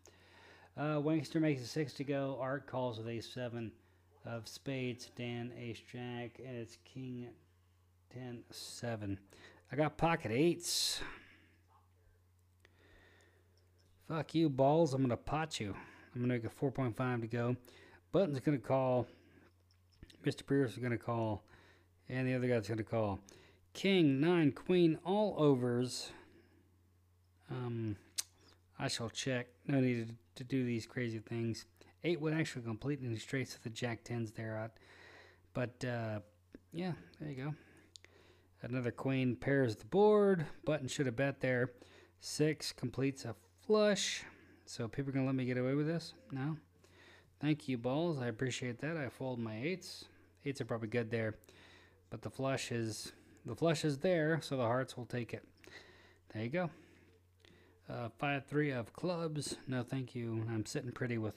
Uh, Wangster makes a six to go. Art calls with Ace seven of spades. Dan Ace Jack, and it's King ten seven. I got pocket eights. Fuck you, balls. I'm going to pot you. I'm going to make a 4.5 to go. Button's going to call. Mr. Pierce is going to call. And the other guy's going to call. King, 9, Queen, all overs. Um, I shall check. No need to do these crazy things. 8 would actually complete any straights to the Jack 10s there. Out. But, uh, yeah, there you go. Another queen pairs the board. Button should have bet there. Six completes a flush. So people to let me get away with this? No? Thank you, balls. I appreciate that. I fold my eights. Eights are probably good there. But the flush is the flush is there, so the hearts will take it. There you go. Uh, 5-3 of clubs. No, thank you. I'm sitting pretty with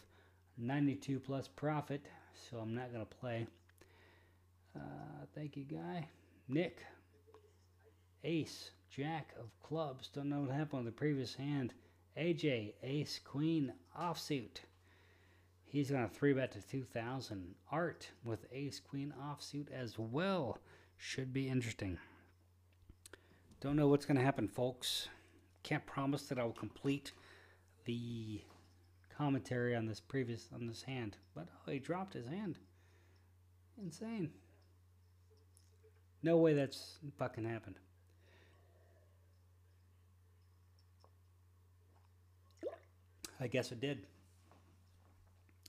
92 plus profit, so I'm not to play. Uh, thank you, guy. Nick, ace, jack of clubs. Don't know what happened on the previous hand. AJ, ace, queen, offsuit. He's going to three bet to 2,000. Art with ace, queen, offsuit as well. Should be interesting. Don't know what's going to happen, folks. Can't promise that I will complete the commentary on this previous on this hand. But oh, he dropped his hand. Insane. No way that's fucking happened. I guess it did.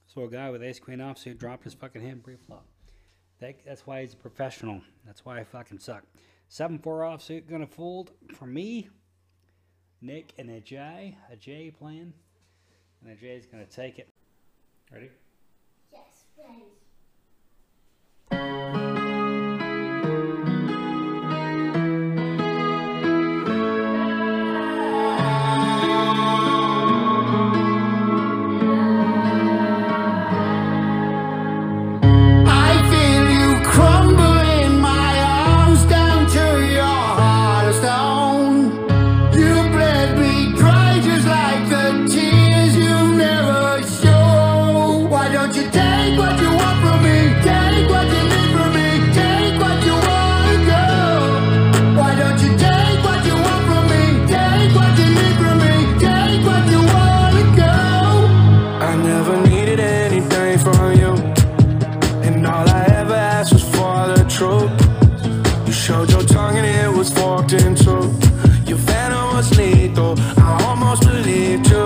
So a guy with ace queen offsuit dropped his fucking hand pre-flop. That, that's why he's a professional. That's why I fucking suck. 7-4 offsuit gonna fold for me. Nick and Ajay. Ajay playing. And Ajay's gonna take it. Ready? Yes, please. I almost believed you.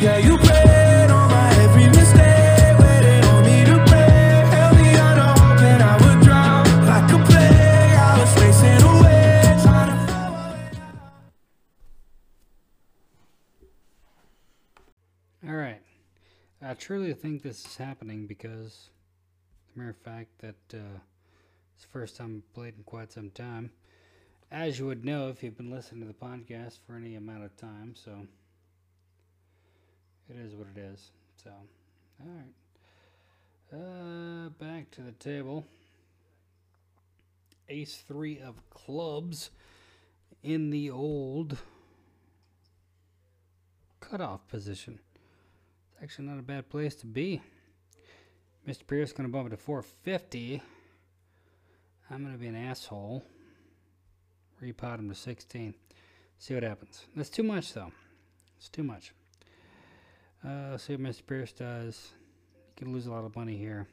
Yeah, you prayed on my every mistake, waiting on me to break. Held me under hope and I would drown like a plague. I was racing away, to. All right. I truly think this is happening because the mere fact that uh, it's the first time I've played in quite some time. As you would know if you've been listening to the podcast for any amount of time, so it is what it is. So, all right. Uh, back to the table. Ace three of clubs in the old cutoff position. It's actually not a bad place to be. Mr. Pierce is going to bump it to 450. I'm going to be an asshole. Repot him to 16. See what happens. That's too much, though. It's too much. Uh, see what Mr. Pierce does. He can lose a lot of money here.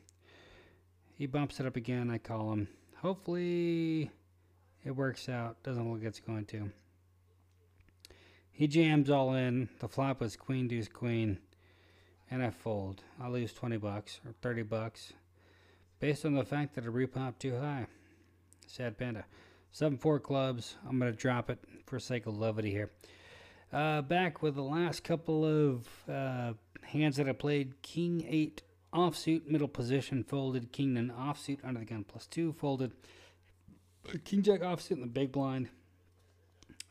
He bumps it up again. I call him. Hopefully, it works out. Doesn't look like it's going to. He jams all in. The flop was queen, deuce, queen, and I fold. I lose 20 bucks or 30 bucks based on the fact that I repop too high. Sad panda. 7 4 clubs. I'm to drop it for sake of levity here. Uh, back with the last couple of uh, hands that I played King 8 offsuit, middle position, folded. King 9 offsuit, under the gun plus 2, folded. King Jack offsuit in the big blind.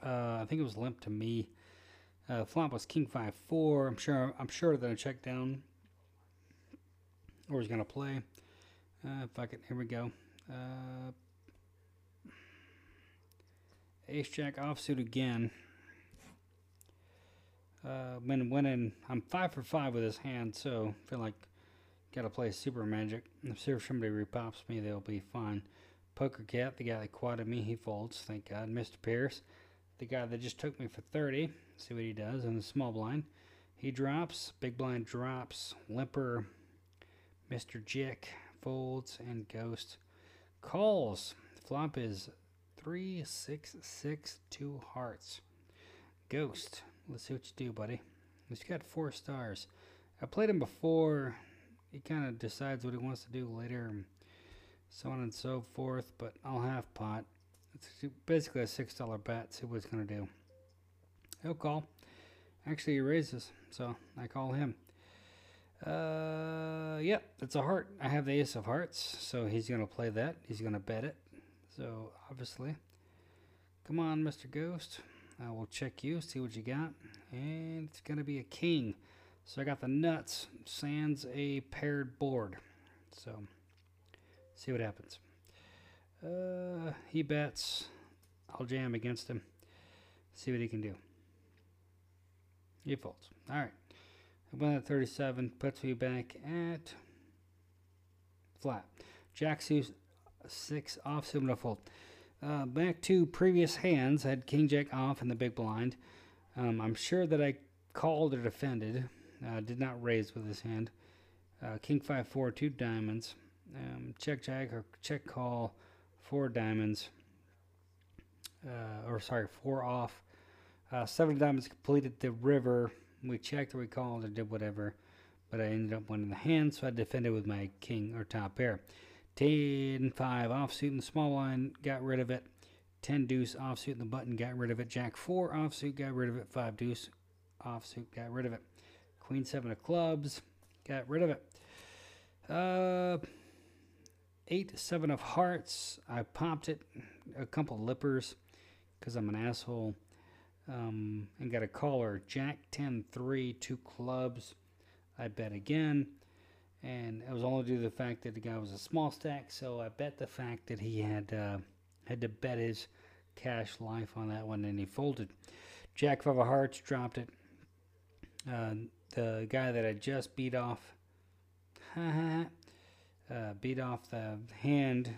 Uh, I think it was limp to me. Uh, flop was King five four. I'm sure. I'm sure that I checked down or was gonna play. Uh, fuck it. Here we go. Ace Jack offsuit again. Uh, been winning. I'm five for five with his hand, so feel like gotta play super magic. If somebody repops me, they'll be fine. Poker Cat, the guy that quadded me, he folds. Thank God. Mr. Pierce, the guy that just took me for 30. See what he does in the small blind. He drops. Big blind drops. Limper. Mr. Jick folds and Ghost calls. Flop is three, six, six, two hearts. Ghost. Let's see what you do, buddy. He's got four stars. I played him before. He kind of decides what he wants to do later, so on and so forth. But I'll half pot. It's basically a six dollar bet. See what he's gonna do. He'll call. Actually, he raises, so I call him. Uh, yep, it's a heart. I have the ace of hearts, so he's gonna play that. He's gonna bet it. So obviously, come on, Mr. Ghost. I will check you, see what you got, and it's gonna be a king. So I got the nuts. Sans a paired board. So see what happens. Uh, he bets. I'll jam against him. See what he can do. He folds. All right. I went at 37. Puts me back at flat. Jack suit six off. I'm fold. Uh, back to previous hands. I had King Jack off in the big blind. Um, I'm sure that I called or defended. Uh, did not raise with his hand. Uh, King five four two diamonds. Um, check Jack or check call four diamonds. Uh, or sorry, four off. Uh, seven diamonds completed the river. We checked or we called or did whatever, but I ended up winning the hand, so I defended with my king or top pair. 10 5 offsuit the small line, got rid of it. 10 deuce offsuit in the button, got rid of it. Jack 4 offsuit, got rid of it. 5 deuce offsuit, got rid of it. Queen 7 of clubs, got rid of it. Uh, 8 7 of hearts, I popped it. A couple lippers because I'm an asshole. Um, and got a caller. Jack 10 3, two clubs. I bet again. And it was only due to the fact that the guy was a small stack, so I bet the fact that he had uh, had to bet his cash life on that one, and he folded. Jack five of hearts dropped it. Uh, the guy that I just beat off, uh, beat off the hand,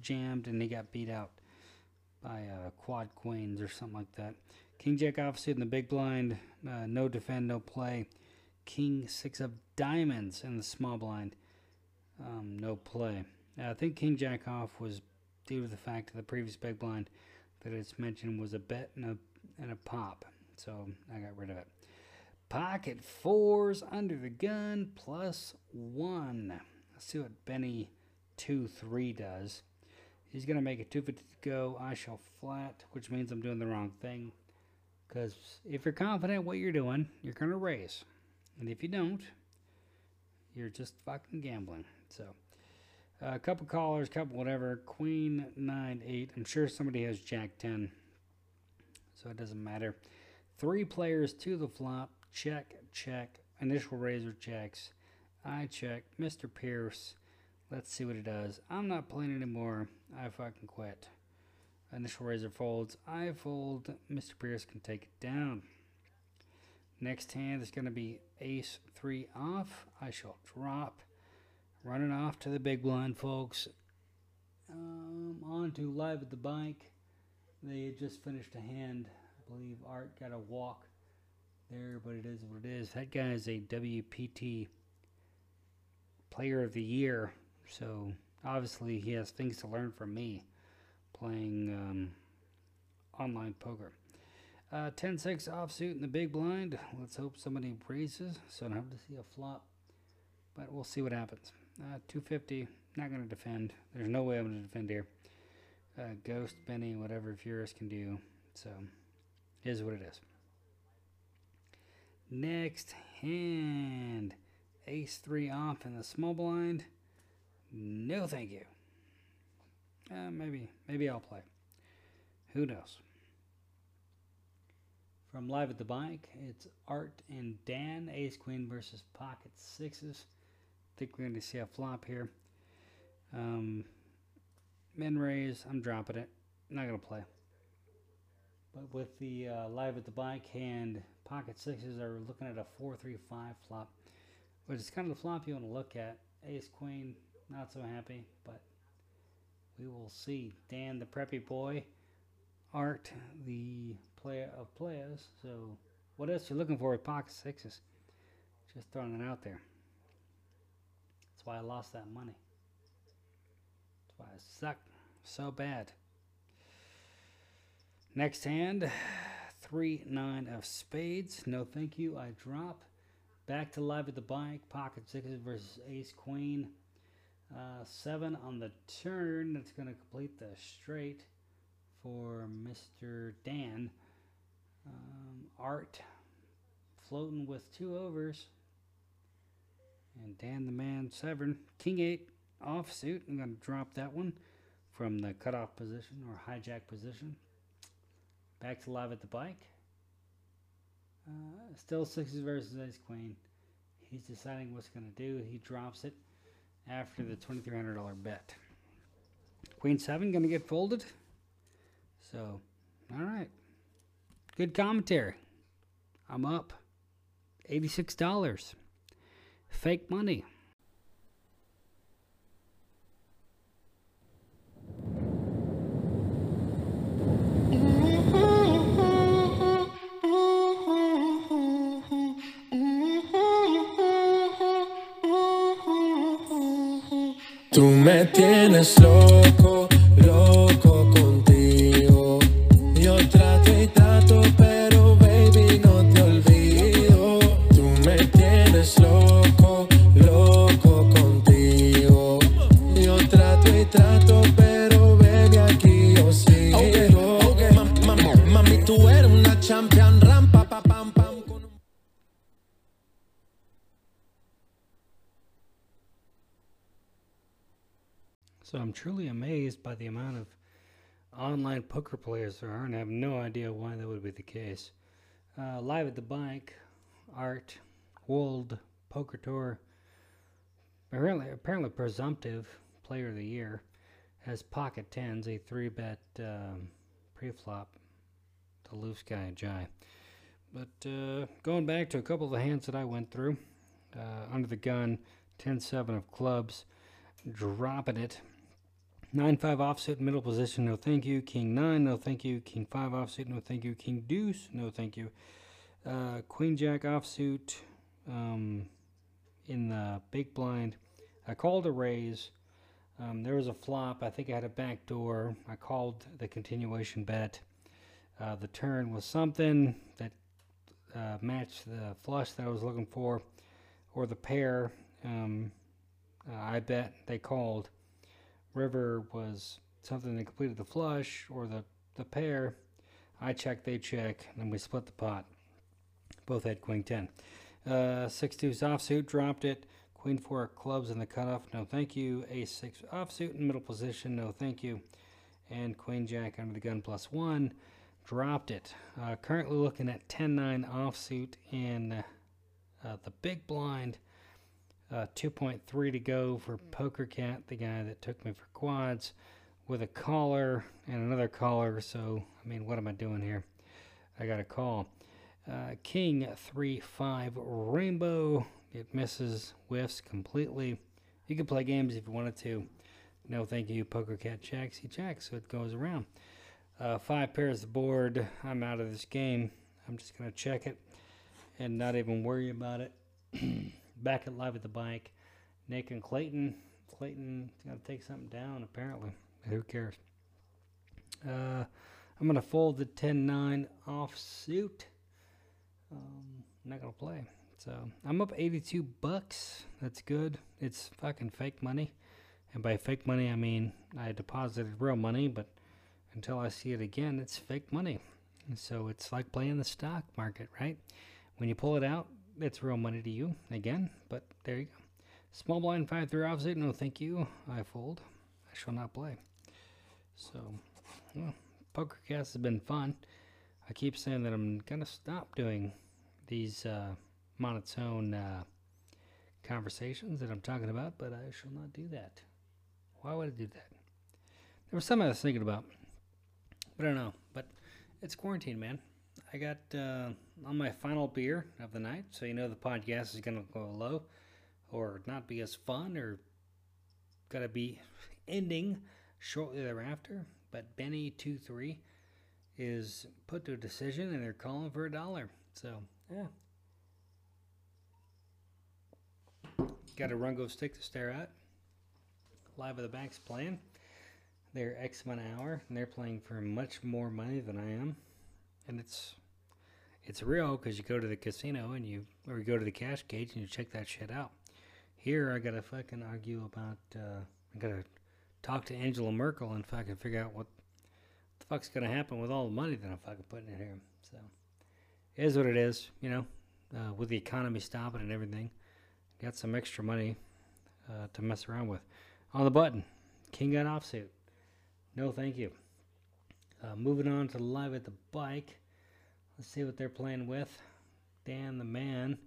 jammed, and he got beat out by uh, quad queens or something like that. King Jack offsuit in the big blind, uh, no defend, no play. King six of diamonds in the small blind, um, no play. Uh, I think King Jack off was due to the fact of the previous big blind that it's mentioned was a bet and a and a pop. so I got rid of it. Pocket fours under the gun plus one. Let's see what Benny two three does. He's gonna make it 250 to go. I shall flat, which means I'm doing the wrong thing. Because if you're confident what you're doing, you're gonna raise, and if you don't, you're just fucking gambling. So, a couple callers, couple whatever. Queen nine eight. I'm sure somebody has Jack ten, so it doesn't matter. Three players to the flop. Check, check. Initial razor checks. I check. Mr. Pierce. Let's see what he does. I'm not playing anymore. I fucking quit. Initial razor folds. I fold. Mr. Pierce can take it down. Next hand is going to be ace three off. I shall drop. Running off to the big blind, folks. Um, on to live at the bike. They had just finished a hand. I believe Art got a walk there, but it is what it is. That guy is a WPT Player of the Year, so obviously he has things to learn from me playing um, online poker. Uh, 10-6 offsuit in the big blind. Let's hope somebody raises, so I don't have to see a flop. But we'll see what happens. Uh, 250, not going to defend. There's no way I'm going to defend here. Uh, Ghost, Benny, whatever Furious can do. So, is what it is. Next hand. Ace 3 off in the small blind. No thank you. Uh, maybe, maybe I'll play. Who knows? From Live at the Bike, it's Art and Dan, Ace Queen versus Pocket Sixes. I think we're going to see a flop here. Um, min raise, I'm dropping it. Not going to play. But with the uh, Live at the Bike hand, Pocket Sixes are looking at a 4 3 5 flop, which is kind of the flop you want to look at. Ace Queen, not so happy, but we will see. Dan, the preppy boy. Art, the player of players. So, what else you're looking for with pocket sixes? Just throwing it out there. That's why I lost that money. That's why I suck so bad. Next hand, three nine of spades. No, thank you. I drop. Back to live at the bike. Pocket sixes versus ace queen. Uh, seven on the turn. That's going to complete the straight for Mr. Dan. Um, Art floating with two overs. And Dan the man seven. King eight offsuit. I'm going to drop that one from the cutoff position or hijack position. Back to live at the bike. Uh, still sixes versus ace queen. He's deciding what's going to do. He drops it after the $2,300 bet. Queen 7 going to get folded. So, all right. Good commentary. I'm up. $86. Fake money. Tú me tienes loco, by the amount of online poker players there are, and I have no idea why that would be the case. Uh, live at the bike, Art, World Poker Tour, apparently, apparently presumptive player of the year, has pocket tens, a three bet um, pre-flop, the loose guy Jai. But uh, going back to a couple of the hands that I went through, uh, under the gun, 10-7 of clubs, dropping it. 9 5 offsuit, middle position, no thank you. King 9, no thank you. King 5 offsuit, no thank you. King deuce, no thank you. Uh, Queen Jack offsuit um, in the big blind. I called a raise. Um, there was a flop. I think I had a back door. I called the continuation bet. Uh, the turn was something that uh, match the flush that I was looking for, or the pair. Um, uh, I bet they called. River was something that completed the flush or the, the pair. I check, they check, and then we split the pot. Both had queen 10. Uh, 6 2 offsuit, dropped it. Queen 4 clubs in the cutoff, no thank you. Ace 6 offsuit in middle position, no thank you. And Queen Jack under the gun plus 1, dropped it. Uh, currently looking at 10 9 offsuit in uh, the big blind. Uh, 2.3 to go for Poker Cat, the guy that took me for quads, with a caller and another caller. So, I mean, what am I doing here? I got a call. Uh, King 3 5 Rainbow. It misses, whiffs completely. You can play games if you wanted to. No, thank you. Poker Cat checks. He checks, so it goes around. Uh, five pairs of board. I'm out of this game. I'm just going to check it and not even worry about it. Back at Live at the Bike. Nick and Clayton. Clayton's got to take something down, apparently. Who cares? Uh, I'm going to fold the 10 9 off suit. Um, I'm not going to play. So I'm up 82 bucks. That's good. It's fucking fake money. And by fake money, I mean I deposited real money, but until I see it again, it's fake money. And so it's like playing the stock market, right? When you pull it out, it's real money to you again, but there you go. Small blind 5 3 offsuit, no thank you. I fold. I shall not play. So, well, PokerCast has been fun. I keep saying that I'm going to stop doing these uh, monotone uh, conversations that I'm talking about, but I shall not do that. Why would I do that? There was something I was thinking about, but I don't know. But it's quarantine, man. I got uh, on my final beer of the night, so you know the podcast is going to go low or not be as fun or got to be ending shortly thereafter. But Benny two three is put to a decision, and they're calling for a dollar. So yeah, got a Rungo stick to stare at. Live at the Bank's playing. They're X amount hour, and they're playing for much more money than I am, and it's it's real because you go to the casino and you or you go to the cash cage and you check that shit out. Here, I gotta fucking argue about. Uh, I gotta talk to Angela Merkel and fucking figure out what the fuck's gonna happen with all the money that I'm fucking putting in here. So, it is what it is, you know. Uh, with the economy stopping and everything, got some extra money uh, to mess around with. On the button, King gun offsuit. No, thank you. Uh, moving on to live at the bike. Let's see what they're playing with. Dan the man,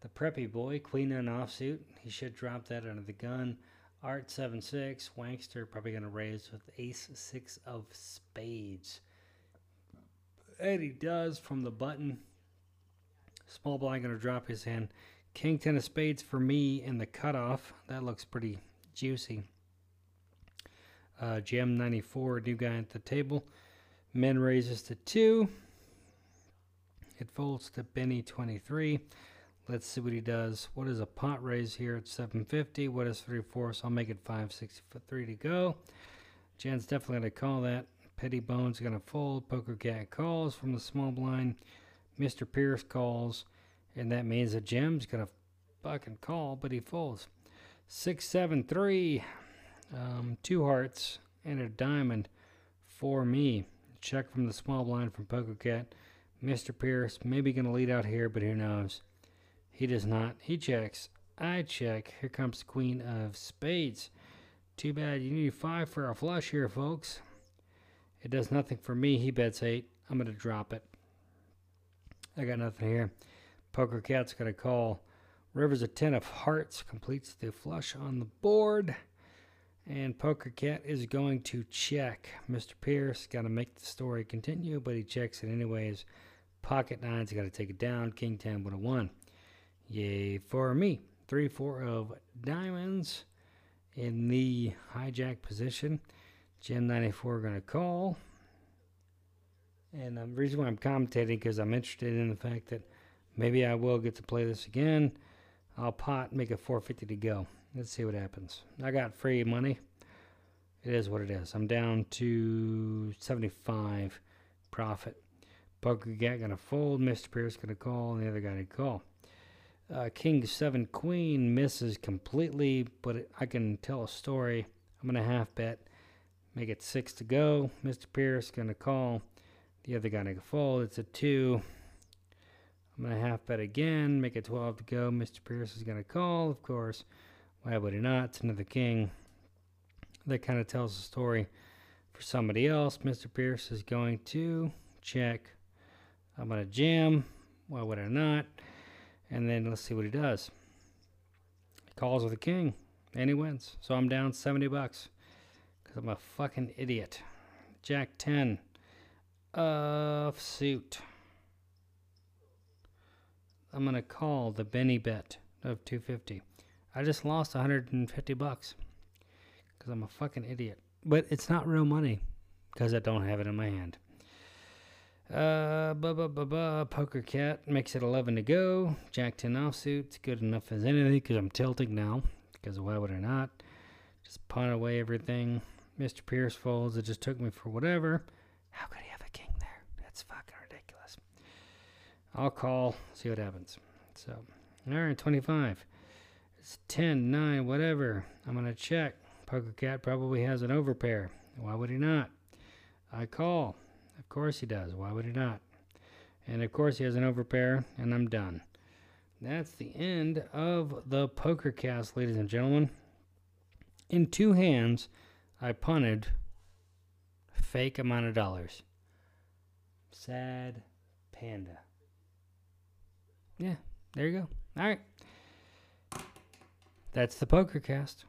the preppy boy, Queen on offsuit. He should drop that under the gun. Art 7 6, Wankster probably going to raise with Ace 6 of spades. And he does from the button. Small blind going to drop his hand. King 10 of spades for me in the cutoff. That looks pretty juicy. Uh, Gem 94, new guy at the table. Men raises to 2. It folds to Benny 23. Let's see what he does. What is a pot raise here at 750? What is 3 fourths? I'll make it 563 to go. Jen's definitely going to call that. Petty Bones going to fold. Poker Cat calls from the small blind. Mr. Pierce calls. And that means that Jim's going to fucking call, but he folds. 673. Um, two hearts and a diamond for me. Check from the small blind from Poker Cat. Mr. Pierce maybe going to lead out here, but who knows? He does not. He checks. I check. Here comes the Queen of Spades. Too bad. You need five for a flush here, folks. It does nothing for me. He bets eight. I'm going to drop it. I got nothing here. Poker Cat's going to call. River's a 10 of hearts. Completes the flush on the board. And Poker Cat is going to check. Mr. Pierce got to make the story continue, but he checks it anyways. Pocket nine's got to take it down. King 10 would have won. Yay for me. 3 4 of diamonds in the hijack position. Gem 94 going to call. And the reason why I'm commentating because I'm interested in the fact that maybe I will get to play this again. I'll pot, make it 450 to go. Let's see what happens. I got free money. It is what it is. I'm down to 75 profit. Poker cat gonna fold. Mr. Pierce gonna call, and the other guy to call. Uh, King seven queen misses completely, but I can tell a story. I'm gonna half bet, make it six to go. Mr. Pierce gonna call, the other guy gonna fold. It's a two. I'm gonna half bet again, make it 12 to go. Mr. Pierce is gonna call, of course. Why would he not? It's another king. That kind of tells a story for somebody else. Mr. Pierce is going to check. I'm gonna jam. Why would I not? And then let's see what he does. He calls with a king, and he wins. So I'm down 70 bucks because I'm a fucking idiot. Jack 10 offsuit. I'm gonna call the Benny bet of 250. I just lost 150 bucks because I'm a fucking idiot. But it's not real money because I don't have it in my hand. Uh, ba ba ba. Poker cat makes it 11 to go. Jack 10 offsuit. It's good enough as anything because I'm tilting now. Because why would I not? Just pawn away everything. Mr. Pierce folds. It just took me for whatever. How could he have a king there? That's fucking ridiculous. I'll call. See what happens. So, all right, 25. It's 10, 9, whatever. I'm going to check. Poker cat probably has an overpair. Why would he not? I call. Of course he does. Why would he not? And of course he has an overpair, and I'm done. That's the end of the poker cast, ladies and gentlemen. In two hands, I punted fake amount of dollars. Sad panda. Yeah, there you go. All right. That's the poker cast.